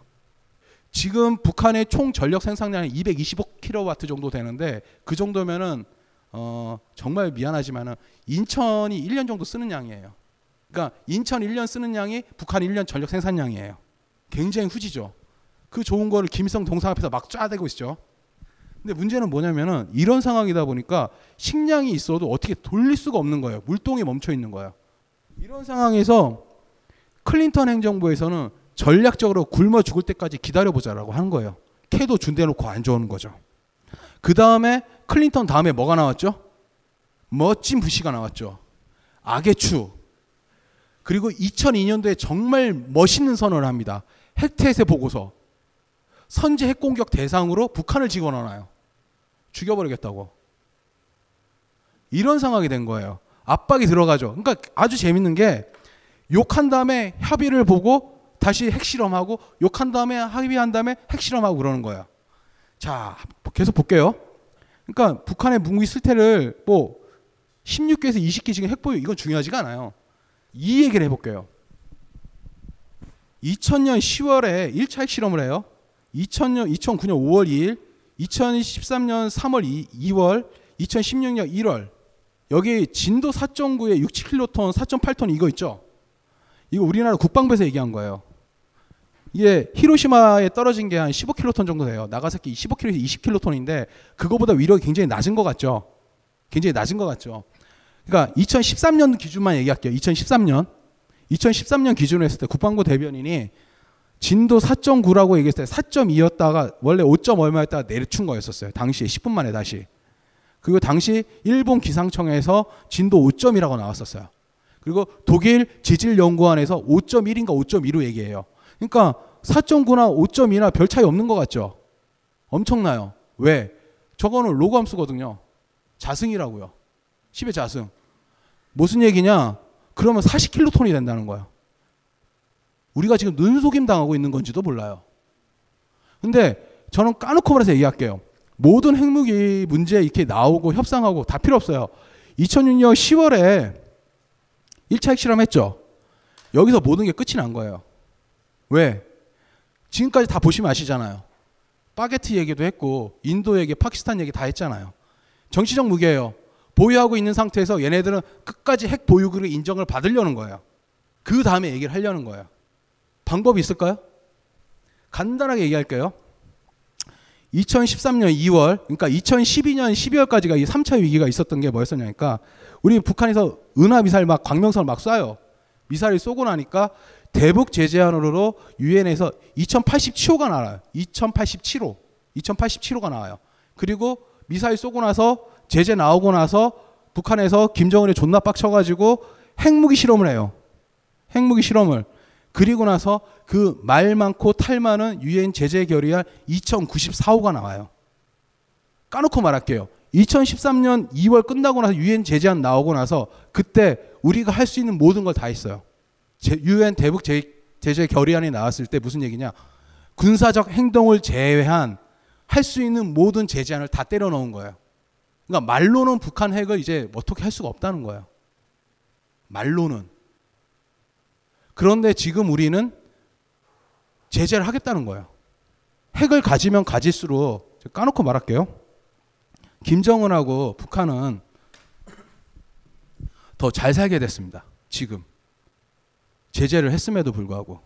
지금 북한의 총 전력 생산량이 225kW 정도 되는데 그 정도면은 어 정말 미안하지만은 인천이 1년 정도 쓰는 양이에요. 그러니까 인천 1년 쓰는 양이 북한 1년 전력 생산량이에요. 굉장히 후지죠. 그 좋은 거를 김일성 동상 앞에서 막 쫙대고 있죠. 근데 문제는 뭐냐면은 이런 상황이다 보니까 식량이 있어도 어떻게 돌릴 수가 없는 거예요. 물동이 멈춰 있는 거예요. 이런 상황에서 클린턴 행정부에서는 전략적으로 굶어 죽을 때까지 기다려보자라고 하는 거예요. 캐도 준대놓고 안 좋은 거죠. 그 다음에 클린턴 다음에 뭐가 나왔죠? 멋진 부시가 나왔죠. 악의 추. 그리고 2002년도에 정말 멋있는 선언을 합니다. 핵태세 보고서. 선제 핵공격 대상으로 북한을 집어넣어요. 죽여버리겠다고. 이런 상황이 된 거예요. 압박이 들어가죠. 그러니까 아주 재밌는 게 욕한 다음에 협의를 보고 다시 핵실험하고 욕한 다음에 합의한 다음에 핵실험하고 그러는 거예요. 자, 계속 볼게요. 그러니까 북한의 무기 실태를 뭐 16개에서 20개 지금 핵보유 이건 중요하지가 않아요. 이 얘기를 해볼게요. 2000년 10월에 1차 핵실험을 해요. 2000년, 2009년 5월 2일, 2013년 3월 2, 월 2016년 1월 여기 진도 4.9에 6, 7킬로톤, 4.8톤 이거 있죠. 이거 우리나라 국방부에서 얘기한 거예요. 이게 히로시마에 떨어진 게 한 15킬로톤 정도 돼요. 나가사키 15킬로에서 20킬로톤인데 그거보다 위력이 굉장히 낮은 것 같죠. 굉장히 낮은 것 같죠. 그러니까 2013년 기준만 얘기할게요. 2013년. 2013년 기준으로 했을 때 국방부 대변인이 진도 4.9라고 얘기했을 때 4.2였다가 원래 5. 얼마였다가 내려춘 거였었어요. 당시에 10분 만에 다시. 그리고 당시 일본 기상청에서 진도 5점이라고 나왔었어요. 그리고 독일 지질연구원에서 5.1인가 5.2로 얘기해요. 그러니까 4.9나 5.2나 별 차이 없는 것 같죠? 엄청나요. 왜? 저거는 로그 함수거든요. 자승이라고요. 10의 자승. 무슨 얘기냐? 그러면 40킬로톤이 된다는 거예요. 우리가 지금 눈속임 당하고 있는 건지도 몰라요. 근데 저는 까놓고 말해서 얘기할게요. 모든 핵무기 문제 이렇게 나오고 협상하고 다 필요 없어요. 2006년 10월에 1차 핵실험 했죠. 여기서 모든 게 끝이 난 거예요. 왜? 지금까지 다 보시면 아시잖아요. 파게티 얘기도 했고 인도 얘기, 파키스탄 얘기 다 했잖아요. 정치적 무게예요. 보유하고 있는 상태에서 얘네들은 끝까지 핵 보유국을 인정을 받으려는 거예요. 그 다음에 얘기를 하려는 거예요. 방법이 있을까요? 간단하게 얘기할게요. 2013년 2월, 그러니까 2012년 12월까지가 이 3차 위기가 있었던 게 뭐였었냐니까 우리 북한에서 은하 미사일 막 광명선을 막 쏴요. 미사일 쏘고 나니까 대북 제재안으로 유엔에서 2087호가 나와요. 2087호. 2087호가 나와요. 그리고 미사일 쏘고 나서 제재 나오고 나서 북한에서 김정은이 존나 빡쳐가지고 핵무기 실험을 해요. 핵무기 실험을. 그리고 나서 그 말 많고 탈 많은 유엔 제재 결의안 2094호가 나와요. 까놓고 말할게요. 2013년 2월 끝나고 나서 유엔 제재안 나오고 나서 그때 우리가 할 수 있는 모든 걸 다 했어요. 유엔 대북 제재 결의안이 나왔을 때 무슨 얘기냐? 군사적 행동을 제외한 할 수 있는 모든 제재안을 다 때려 넣은 거예요. 그러니까 말로는 북한 핵을 이제 어떻게 할 수가 없다는 거예요. 말로는. 그런데 지금 우리는 제재를 하겠다는 거예요. 핵을 가지면 가질수록 까놓고 말할게요. 김정은하고 북한은 더 잘 살게 됐습니다. 지금. 제재를 했음에도 불구하고.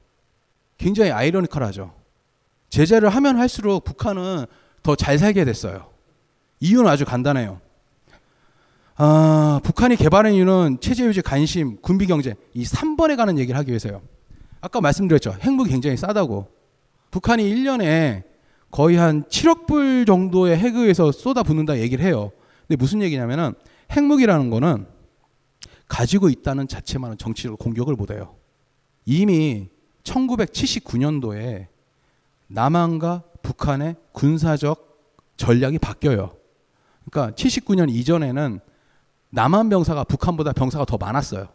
굉장히 아이러니컬하죠. 제재를 하면 할수록 북한은 더 잘 살게 됐어요. 이유는 아주 간단해요. 아, 북한이 개발한 이유는 체제 유지, 관심, 군비 경제 이 3번에 가는 얘기를 하기 위해서요. 아까 말씀드렸죠. 핵무기 굉장히 싸다고. 북한이 1년에 거의 한 7억 불 정도의 핵의해서 쏟아붓는다 얘기를 해요. 근데 무슨 얘기냐면은 핵무기라는 거는 가지고 있다는 자체만은 정치적으로 공격을 못 해요. 이미 1979년도에 남한과 북한의 군사적 전략이 바뀌어요. 그러니까 79년 이전에는 남한 병사가 북한보다 병사가 더 많았어요.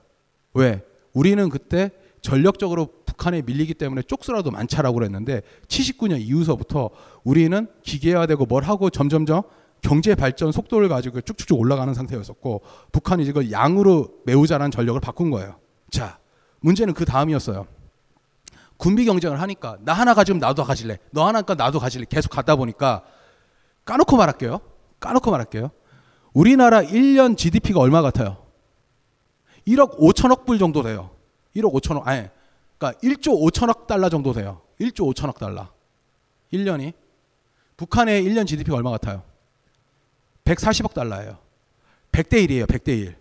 왜? 우리는 그때 전력적으로 북한에 밀리기 때문에 쪽수라도 많차라고 그랬는데 79년 이후서부터 우리는 기계화되고 뭘 하고 점점점 경제 발전 속도를 가지고 쭉쭉쭉 올라가는 상태였었고 북한이 이걸 양으로 잘한 전력을 바꾼 거예요. 자, 문제는 그 다음이었어요. 군비 경쟁을 하니까 나 하나 가지면 나도 가질래. 너 하나니까 나도 가질래. 계속 가다 보니까 까놓고 말할게요. 까놓고 말할게요. 우리나라 1년 GDP가 얼마 같아요? 1억 5천억 불 정도 돼요. 1억 5천억, 아니, 그러니까 1조 5천억 달러 정도 돼요. 1조 5천억 달러. 1년이. 북한의 1년 GDP가 얼마 같아요? 140억 달러예요. 100대 1이에요. 100대 1.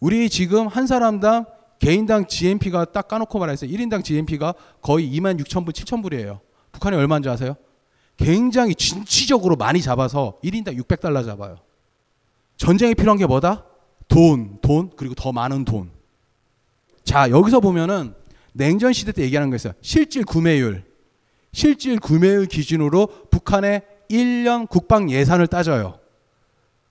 우리 지금 한 사람당 개인당 GNP가 딱 까놓고 말해서 1인당 GNP가 거의 2만 6천 불, 7천 불이에요. 북한이 얼마인지 아세요? 굉장히 진취적으로 많이 잡아서 1인당 600달러 잡아요. 전쟁이 필요한 게 뭐다? 돈, 돈, 그리고 더 많은 돈. 자, 여기서 보면은 냉전 시대 때 얘기하는 거 있어요. 실질 구매율. 실질 구매율 기준으로 북한의 1년 국방 예산을 따져요.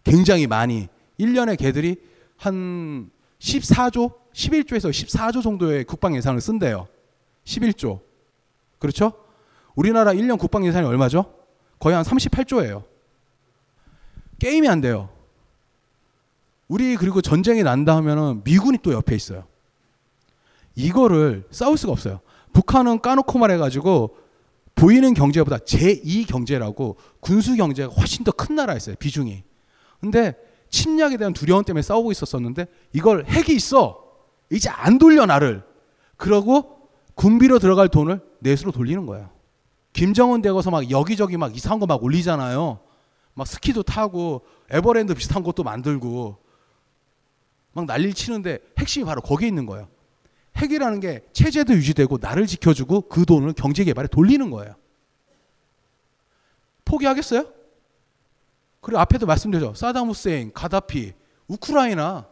굉장히 많이. 1년에 걔들이 한 14조, 11조에서 14조 정도의 국방 예산을 쓴대요. 11조. 그렇죠? 우리나라 1년 국방 예산이 얼마죠? 거의 한 38조예요. 게임이 안 돼요. 우리 그리고 전쟁이 난다 하면은 미군이 또 옆에 있어요. 이거를 싸울 수가 없어요. 북한은 까놓고 말해가지고 보이는 경제보다 제2 경제라고 군수 경제가 훨씬 더 큰 나라였어요. 비중이. 근데 침략에 대한 두려움 때문에 싸우고 있었었는데 이걸 핵이 있어. 이제 안 돌려 나를. 그러고 군비로 들어갈 돈을 내수로 돌리는 거예요. 김정은 되고서 막 여기저기 막 이상한 거 막 올리잖아요. 막 스키도 타고 에버랜드 비슷한 것도 만들고 막 난리를 치는데 핵심이 바로 거기에 있는 거예요. 핵이라는 게 체제도 유지되고 나를 지켜주고 그 돈을 경제 개발에 돌리는 거예요. 포기하겠어요? 그리고 앞에도 말씀드렸죠. 사담 후세인, 가다피, 우크라이나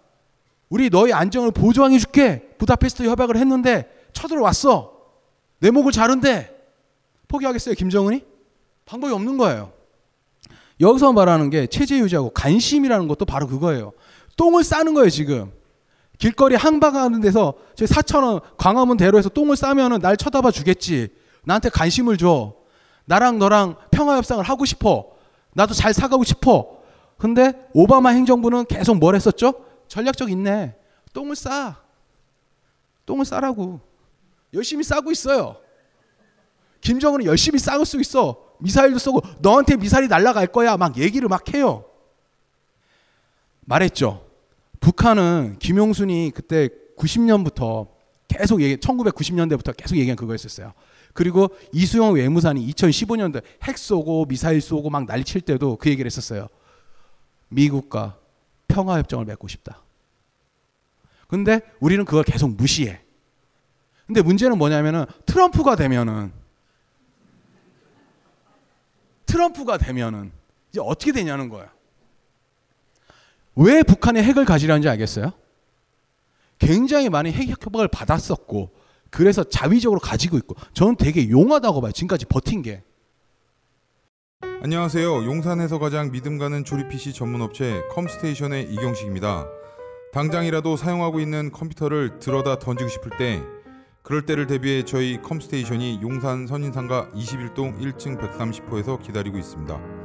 우리 너희 안정을 보조해 줄게. 부다페스트 협약을 했는데 쳐들어왔어. 내 목을 자른데 포기하겠어요, 김정은이? 방법이 없는 거예요. 여기서 말하는 게 체제 유지하고 관심이라는 것도 바로 그거예요. 똥을 싸는 거예요, 지금. 길거리 항방하는 데서 저 4천원 광화문 대로에서 똥을 싸면은 날 쳐다봐 주겠지. 나한테 관심을 줘. 나랑 너랑 평화 협상을 하고 싶어. 나도 잘 사가고 싶어. 근데 오바마 행정부는 계속 뭘 했었죠? 전략적 인내. 똥을 싸. 똥을 싸라고. 열심히 싸고 있어요. 김정은은 열심히 싸고 쓰고 있어. 미사일도 쏘고 너한테 미사일이 날아갈 거야. 막 얘기를 막 해요. 말했죠. 북한은 김용순이 그때 90년부터 계속 얘기, 1990년대부터 계속 얘기한 그거였었어요. 그리고 이수영 외무상이 2015년도에 핵 쏘고 미사일 쏘고 막 난리 칠 때도 그 얘기를 했었어요. 미국과 평화협정을 맺고 싶다. 근데 우리는 그걸 계속 무시해. 근데 문제는 뭐냐면은 트럼프가 되면은 트럼프가 되면은 이제 어떻게 되냐는 거야. 왜 북한이 핵을 가지려는지 알겠어요? 굉장히 많은 핵 협박을 받았었고 그래서 자위적으로 가지고 있고 저는 되게 용하다고 봐요. 지금까지 버틴 게. 안녕하세요. 용산에서 가장 믿음 가는 조립 PC 전문 업체 컴스테이션의 이경식입니다. 당장이라도 사용하고 있는 컴퓨터를 들어다 던지고 싶을 때 그럴 때를 대비해 저희 컴스테이션이 용산 선인상가 21동 1층 130호에서 기다리고 있습니다.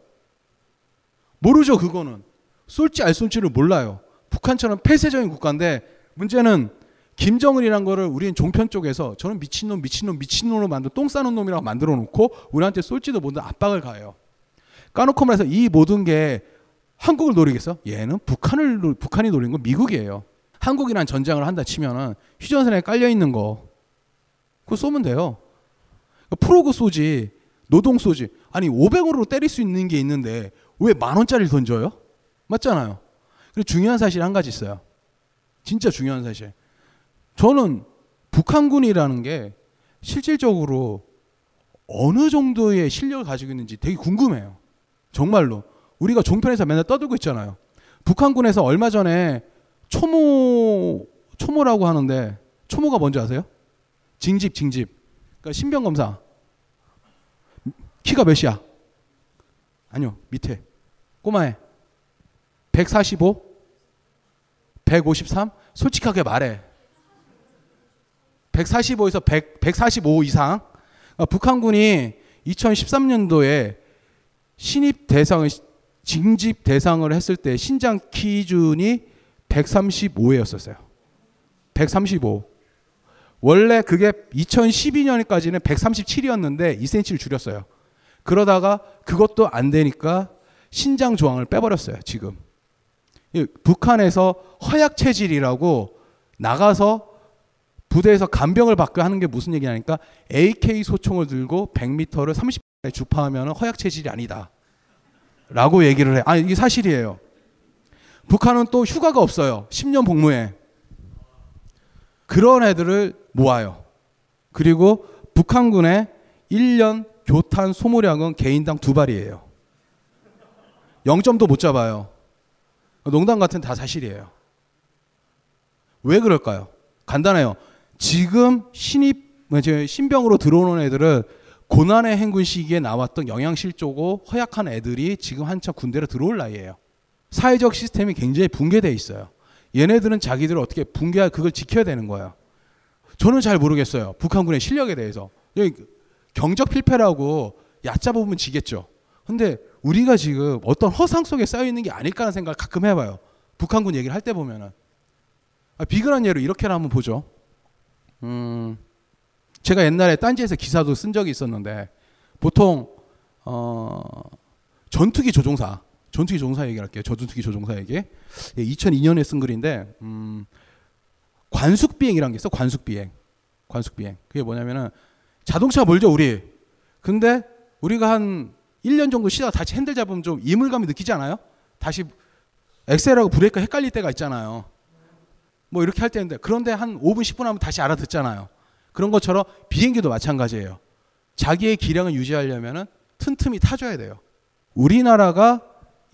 모르죠, 그거는. 쏠지 안 쏠지를 몰라요. 북한처럼 폐쇄적인 국가인데 문제는 김정은이란 거를 우리는 종편 쪽에서 저는 미친놈 미친놈 미친놈으로 만든 똥 싸는 놈이라고 만들어 놓고 우리한테 쏠지도 못한 압박을 가해요. 까놓고 말해서 이 모든 게 한국을 노리겠어? 얘는 북한을 노- 북한이 노린 건 미국이에요. 한국이란 전쟁을 한다 치면은 휴전선에 깔려 있는 거 그거 쏘면 돼요. 프로그 쏘지 노동 쏘지 아니 500원으로 때릴 수 있는 게 있는데 왜 만 원짜리를 던져요? 맞잖아요. 그리고 중요한 사실 한 가지 있어요. 진짜 중요한 사실. 저는 북한군이라는 게 실질적으로 어느 정도의 실력을 가지고 있는지 되게 궁금해요. 정말로. 우리가 종편에서 맨날 떠들고 있잖아요. 북한군에서 얼마 전에 초모, 초모라고 하는데, 초모가 뭔지 아세요? 징집, 징집. 그러니까 신병 검사. 키가 몇이야? 아니요, 밑에. 꼬마애. 145? 153? 솔직하게 말해. 145에서 100, 145 이상. 그러니까 북한군이 2013년도에 신입 대상을 징집 대상을 했을 때 신장 기준이 135였었어요. 135. 원래 그게 2012년까지는 137이었는데 2cm를 줄였어요. 그러다가 그것도 안 되니까 신장 조항을 빼버렸어요. 지금 이 북한에서 허약 체질이라고 나가서 부대에서 간병을 받고 하는 게 무슨 얘기냐니까 AK 소총을 들고 100m를 30분에 주파하면 허약 체질이 아니다. 라고 얘기를 해. 아, 이게 사실이에요. 북한은 또 휴가가 없어요. 10년 복무에. 그런 애들을 모아요. 그리고 북한군의 1년 교탄 소모량은 개인당 두 발이에요. 0점도 못 잡아요. 농담 같은 다 사실이에요. 왜 그럴까요? 간단해요. 지금 신입 신병으로 들어오는 애들은 고난의 행군 시기에 나왔던 영양실조고 허약한 애들이 지금 한참 군대로 들어올 나이에요. 사회적 시스템이 굉장히 붕괴돼 있어요. 얘네들은 자기들을 어떻게 붕괴할 그걸 지켜야 되는 거예요. 저는 잘 모르겠어요. 북한군의 실력에 대해서. 경적 필패라고 얕잡으면 지겠죠. 근데 우리가 지금 어떤 허상 속에 쌓여 있는 게 아닐까라는 생각을 가끔 해봐요. 북한군 얘기를 할 때 보면은 아, 비근한 예로 이렇게 한번 보죠. 음, 제가 옛날에 딴지에서 기사도 쓴 적이 있었는데 보통 어, 전투기 조종사, 전투기 조종사 얘기할게요. 저전투기 조종사 얘기. 예, 2002년에 쓴 글인데 음, 관숙 비행이라는 게 있어. 관숙 비행. 관숙 비행. 그게 뭐냐면은 자동차 몰죠 우리. 근데 우리가 한 1년 정도 쉬다가 다시 핸들 잡으면 좀 이물감이 느끼지 않아요? 다시 엑셀하고 브레이크 헷갈릴 때가 있잖아요. 뭐 이렇게 할 때인데 그런데 한 5분 10분 하면 다시 알아듣잖아요. 그런 것처럼 비행기도 마찬가지예요. 자기의 기량을 유지하려면은 틈틈이 타줘야 돼요. 우리나라가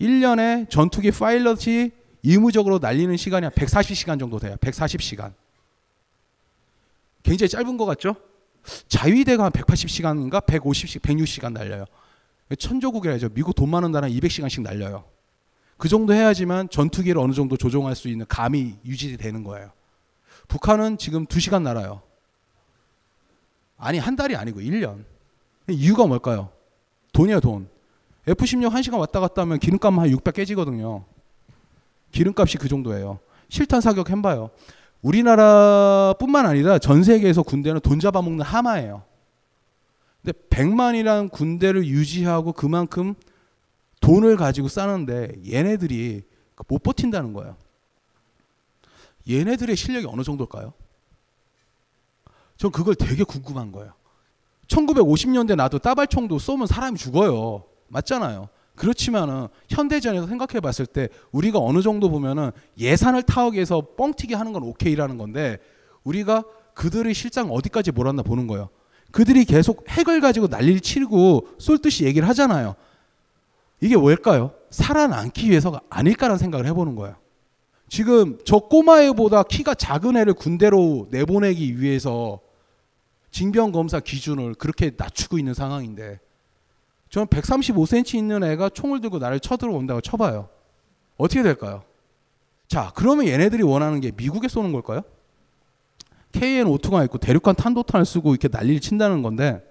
1년에 전투기 파일럿이 의무적으로 날리는 시간이 한 140시간 정도 돼요. 140시간. 굉장히 짧은 것 같죠? 자위대가 한 180시간인가 150시 160시간 날려요. 천조국이라죠. 미국 돈 많은 나라 200시간씩 날려요. 그 정도 해야지만 전투기를 어느 정도 조종할 수 있는 감이 유지되는 거예요. 북한은 지금 2시간 날아요. 아니 한 달이 아니고 1년. 이유가 뭘까요? 돈이에요 돈. F-16 1시간 왔다 갔다 하면 기름값만 한 600 깨지거든요. 기름값이 그 정도예요. 실탄 사격 해봐요. 우리나라뿐만 아니라 전 세계에서 군대는 돈 잡아먹는 하마예요. 근데 100만이라는 군대를 유지하고 그만큼 돈을 가지고 싸는데 얘네들이 못 버틴다는 거예요. 얘네들의 실력이 어느 정도일까요? 전 그걸 되게 궁금한 거예요. 1950년대 나도 따발총도 쏘면 사람이 죽어요. 맞잖아요. 그렇지만은 현대전에서 생각해 봤을 때 우리가 어느 정도 보면은 예산을 위해서 뻥튀기 하는 건 오케이라는 건데 우리가 그들의 실장 어디까지 몰았나 보는 거예요. 그들이 계속 핵을 가지고 난리를 치고 쏠듯이 얘기를 하잖아요. 이게 왜일까요? 살아남기 위해서가 아닐까라는 생각을 해보는 거예요. 지금 저 꼬마애보다 키가 작은 애를 군대로 내보내기 위해서 징병검사 기준을 그렇게 낮추고 있는 상황인데 저는 135cm 있는 애가 총을 들고 나를 쳐들어온다고 쳐봐요. 어떻게 될까요? 자, 그러면 얘네들이 원하는 게 미국에 쏘는 걸까요? KN-5투가 있고 대륙간 탄도탄을 쓰고 이렇게 난리를 친다는 건데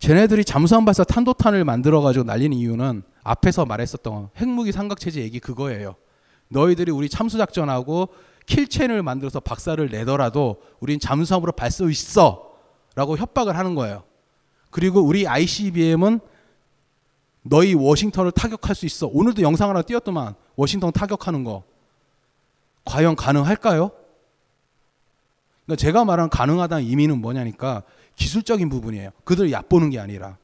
쟤네들이 잠수함 발사 탄도탄을 만들어 가지고 날리는 이유는 앞에서 말했었던 핵무기 삼각체제 얘기 그거예요. 너희들이 우리 참수 작전하고 킬체인을 만들어서 박살을 내더라도 우린 잠수함으로 발수 있어. 라고 협박을 하는 거예요. 그리고 우리 ICBM은 너희 워싱턴을 타격할 수 있어. 오늘도 영상 하나 띄웠더만 워싱턴 타격하는 거. 과연 가능할까요? 그러니까 제가 말한 가능하다는 의미는 뭐냐니까 기술적인 부분이에요. 그들 얕보는 게 아니라.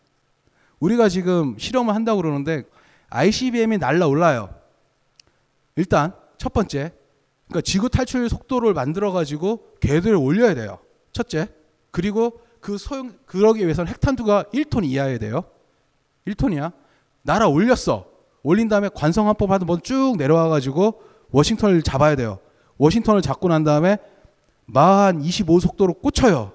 우리가 지금 실험을 한다고 그러는데 ICBM이 날라올라요. 일단 첫 번째. 그러니까 지구 탈출 속도를 만들어 가지고 궤도를 올려야 돼요. 첫째. 그리고 그 소형 그러기 위해서는 핵탄두가 1톤 이하여야 돼요. 1톤이야. 날아 올렸어. 올린 다음에 관성항법 하던 번쭉 내려와 가지고 워싱턴을 잡아야 돼요. 워싱턴을 잡고 난 다음에 마한 25 속도로 꽂혀요.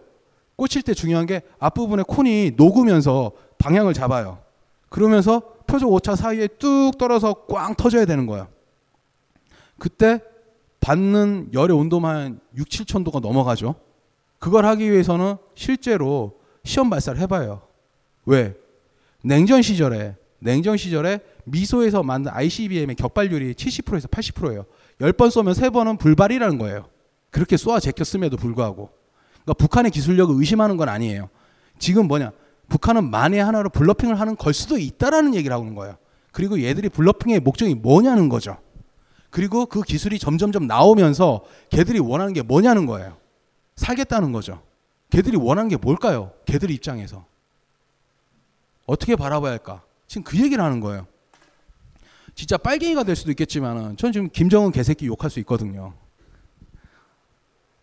꽂힐 때 중요한 게 앞부분에 콘이 녹으면서 방향을 잡아요. 그러면서 표적 오차 사이에 뚝 떨어서 꽝 터져야 되는 거예요. 그때 받는 열의 온도만 6, 7천 도가 넘어가죠. 그걸 하기 위해서는 실제로 시험 발사를 해봐요. 왜? 냉전 시절에 냉전 시절에 미소에서 만든 ICBM의 격발률이 70%에서 80%예요. 10번 쏘면 3번은 불발이라는 거예요. 그렇게 쏘아 제꼈음에도 불구하고. 그러니까 북한의 기술력을 의심하는 건 아니에요. 지금 뭐냐? 북한은 만에 하나로 블러핑을 하는 걸 수도 있다라는 얘기를 하고 있는 거예요. 그리고 얘들이 블러핑의 목적이 뭐냐는 거죠. 그리고 그 기술이 점점점 나오면서 걔들이 원하는 게 뭐냐는 거예요. 살겠다는 거죠. 걔들이 원하는 게 뭘까요? 걔들 입장에서. 어떻게 바라봐야 할까? 지금 그 얘기를 하는 거예요. 진짜 빨갱이가 될 수도 있겠지만은 전 지금 김정은 개새끼 욕할 수 있거든요.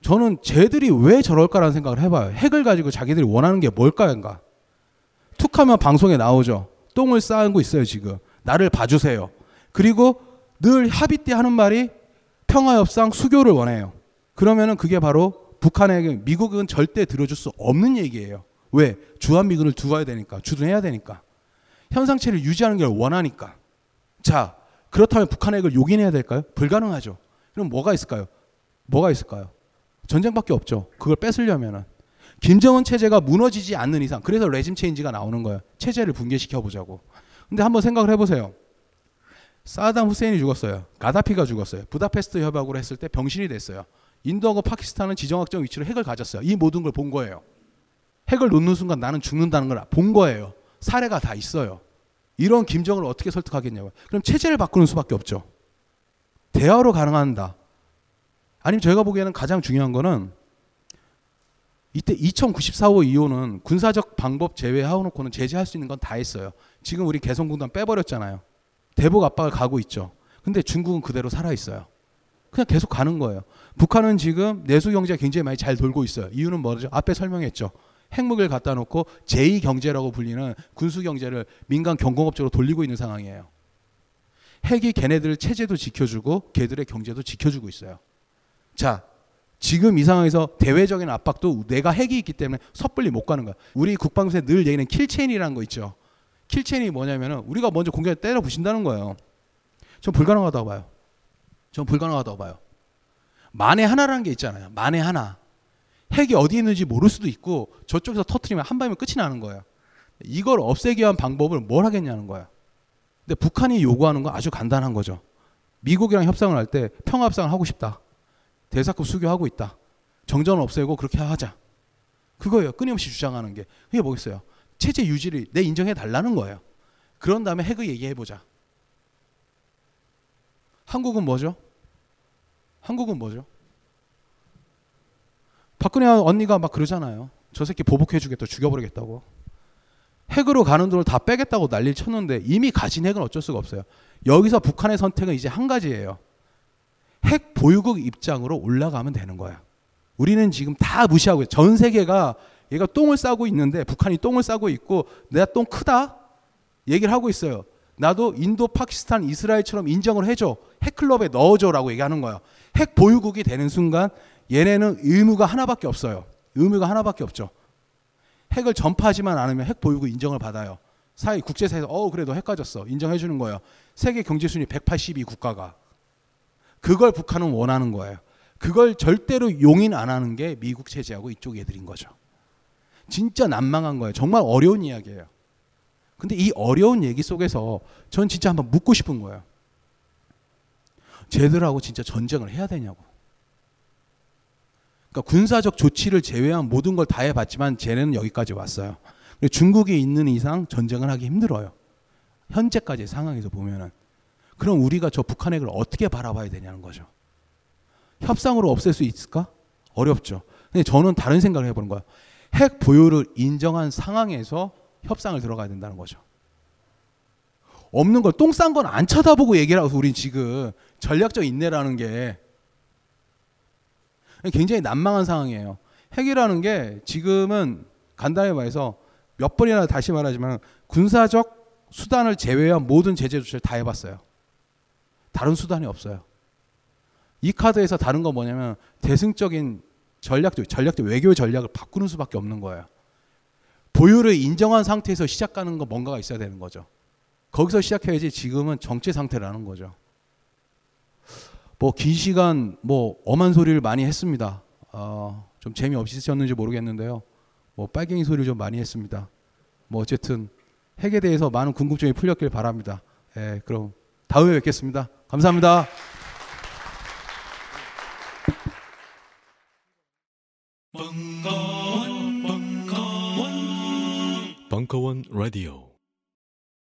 저는 쟤들이 왜 저럴까라는 생각을 해봐요. 핵을 가지고 자기들이 원하는 게 뭘까인가? 툭하면 방송에 나오죠. 똥을 쌓고 있어요 지금. 나를 봐주세요. 그리고 늘 합의 때 하는 말이 평화협상 수교를 원해요. 그러면은 그게 바로 북한에게 미국은 절대 들어줄 수 없는 얘기예요. 왜? 주한미군을 두어야 되니까. 주둔해야 되니까. 현상체를 유지하는 걸 원하니까. 자, 그렇다면 북한 핵을 용인해야 될까요? 불가능하죠. 그럼 뭐가 있을까요? 뭐가 있을까요? 전쟁밖에 없죠. 그걸 뺏으려면은. 김정은 체제가 무너지지 않는 이상, 그래서 레짐 체인지가 나오는 거예요. 체제를 붕괴시켜 보자고. 근데 한번 생각을 해 보세요. 사담 후세인이 죽었어요. 가다피가 죽었어요. 부다페스트 협약으로 했을 때 병신이 됐어요. 인도하고 파키스탄은 지정학적 위치로 핵을 가졌어요. 이 모든 걸 본 거예요. 핵을 놓는 순간 나는 죽는다는 걸 본 거예요. 사례가 다 있어요. 이런 김정을 어떻게 설득하겠냐고요. 그럼 체제를 바꾸는 수밖에 없죠. 대화로 가능한다. 아니면 저희가 보기에는 가장 중요한 거는 이때 2094호 이호는 군사적 방법 제외하고는 제재할 수 있는 건 다 했어요. 지금 우리 개성공단 빼버렸잖아요. 대북 압박을 가고 있죠. 근데 중국은 그대로 살아 있어요. 그냥 계속 가는 거예요. 북한은 지금 내수 경제가 굉장히 많이 잘 돌고 있어요. 이유는 뭐죠? 앞에 설명했죠. 핵무기를 갖다 놓고 제2 경제라고 불리는 군수 경제를 민간 경공업적으로 돌리고 있는 상황이에요. 핵이 걔네들 체제도 지켜주고 걔들의 경제도 지켜주고 있어요. 자, 지금 이 상황에서 대외적인 압박도 내가 핵이 있기 때문에 섣불리 못 가는 거야. 우리 국방부에 늘 얘기는 킬체인이라는 거 있죠. 킬체인이 뭐냐면은 우리가 먼저 공격에 때려 부신다는 거예요. 전 불가능하다고 봐요. 전 불가능하다고 봐요. 만에 하나라는 게 있잖아요. 만에 하나. 핵이 어디 있는지 모를 수도 있고 저쪽에서 터트리면 한 방이면 끝이 나는 거예요. 이걸 없애기 위한 방법을 뭘 하겠냐는 거야. 근데 북한이 요구하는 건 아주 간단한 거죠. 미국이랑 협상을 할 때 평화 협상을 하고 싶다. 대사급 수교하고 있다. 정전 없애고 그렇게 하자. 그거예요. 끊임없이 주장하는 게. 그게 뭐겠어요? 체제 유지를 내 인정해 달라는 거예요. 그런 다음에 핵을 얘기해 보자. 한국은 뭐죠? 한국은 뭐죠? 박근혜 언니가 막 그러잖아요. 저 새끼 보복해 주겠다, 죽여버리겠다고. 핵으로 가는 돈을 다 빼겠다고 난리를 쳤는데 이미 가진 핵은 어쩔 수가 없어요. 여기서 북한의 선택은 이제 한 가지예요. 핵 보유국 입장으로 올라가면 되는 거야. 우리는 지금 다 무시하고 있어요. 전 세계가 얘가 똥을 싸고 있는데 북한이 똥을 싸고 있고 내가 똥 크다 얘기를 하고 있어요. 나도 인도, 파키스탄, 이스라엘처럼 인정을 해줘. 핵클럽에 넣어줘라고 얘기하는 거예요. 핵 보유국이 되는 순간 얘네는 의무가 하나밖에 없어요. 의무가 하나밖에 없죠. 핵을 전파하지만 않으면 핵 보유국 인정을 받아요. 사회 국제사회에서 어 그래도 핵 가졌어 인정해 주는 거예요. 세계 경제 순위 182 국가가 그걸 북한은 원하는 거예요. 그걸 절대로 용인 안 하는 게 미국 체제하고 이쪽 애들인 거죠. 진짜 난망한 거예요. 정말 어려운 이야기예요. 근데 이 어려운 얘기 속에서 전 진짜 한번 묻고 싶은 거예요. 쟤들하고 진짜 전쟁을 해야 되냐고. 그러니까 군사적 조치를 제외한 모든 걸 다 해봤지만 쟤네는 여기까지 왔어요. 중국이 있는 이상 전쟁을 하기 힘들어요. 현재까지 상황에서 보면은. 그럼 우리가 저 북한 핵을 어떻게 바라봐야 되냐는 거죠. 협상으로 없앨 수 있을까? 어렵죠. 근데 저는 다른 생각을 해보는 거야. 핵 보유를 인정한 상황에서 협상을 들어가야 된다는 거죠. 없는 걸 똥 싼 건 안 쳐다보고 얘기를 하고 우린 지금 전략적 인내라는 게 굉장히 난망한 상황이에요. 핵이라는 게 지금은 간단히 말해서 몇 번이나 다시 말하지만 군사적 수단을 제외한 모든 제재 조치를 다 해봤어요. 다른 수단이 없어요. 이 카드에서 다른 건 뭐냐면 대승적인 전략적 전략적 외교 전략을 바꾸는 수밖에 없는 거예요. 보유를 인정한 상태에서 시작하는 거 뭔가가 있어야 되는 거죠. 거기서 시작해야지 지금은 정체 상태라는 거죠. 뭐 긴 시간 뭐 엄한 소리를 많이 했습니다. 어, 좀 재미없으셨는지 모르겠는데요. 뭐 빨갱이 소리를 좀 많이 했습니다. 뭐 어쨌든 핵에 대해서 많은 궁금증이 풀렸길 바랍니다. 예, 그럼 다음에 뵙겠습니다. 감사합니다. 벙커원, 벙커원, 벙커원 라디오.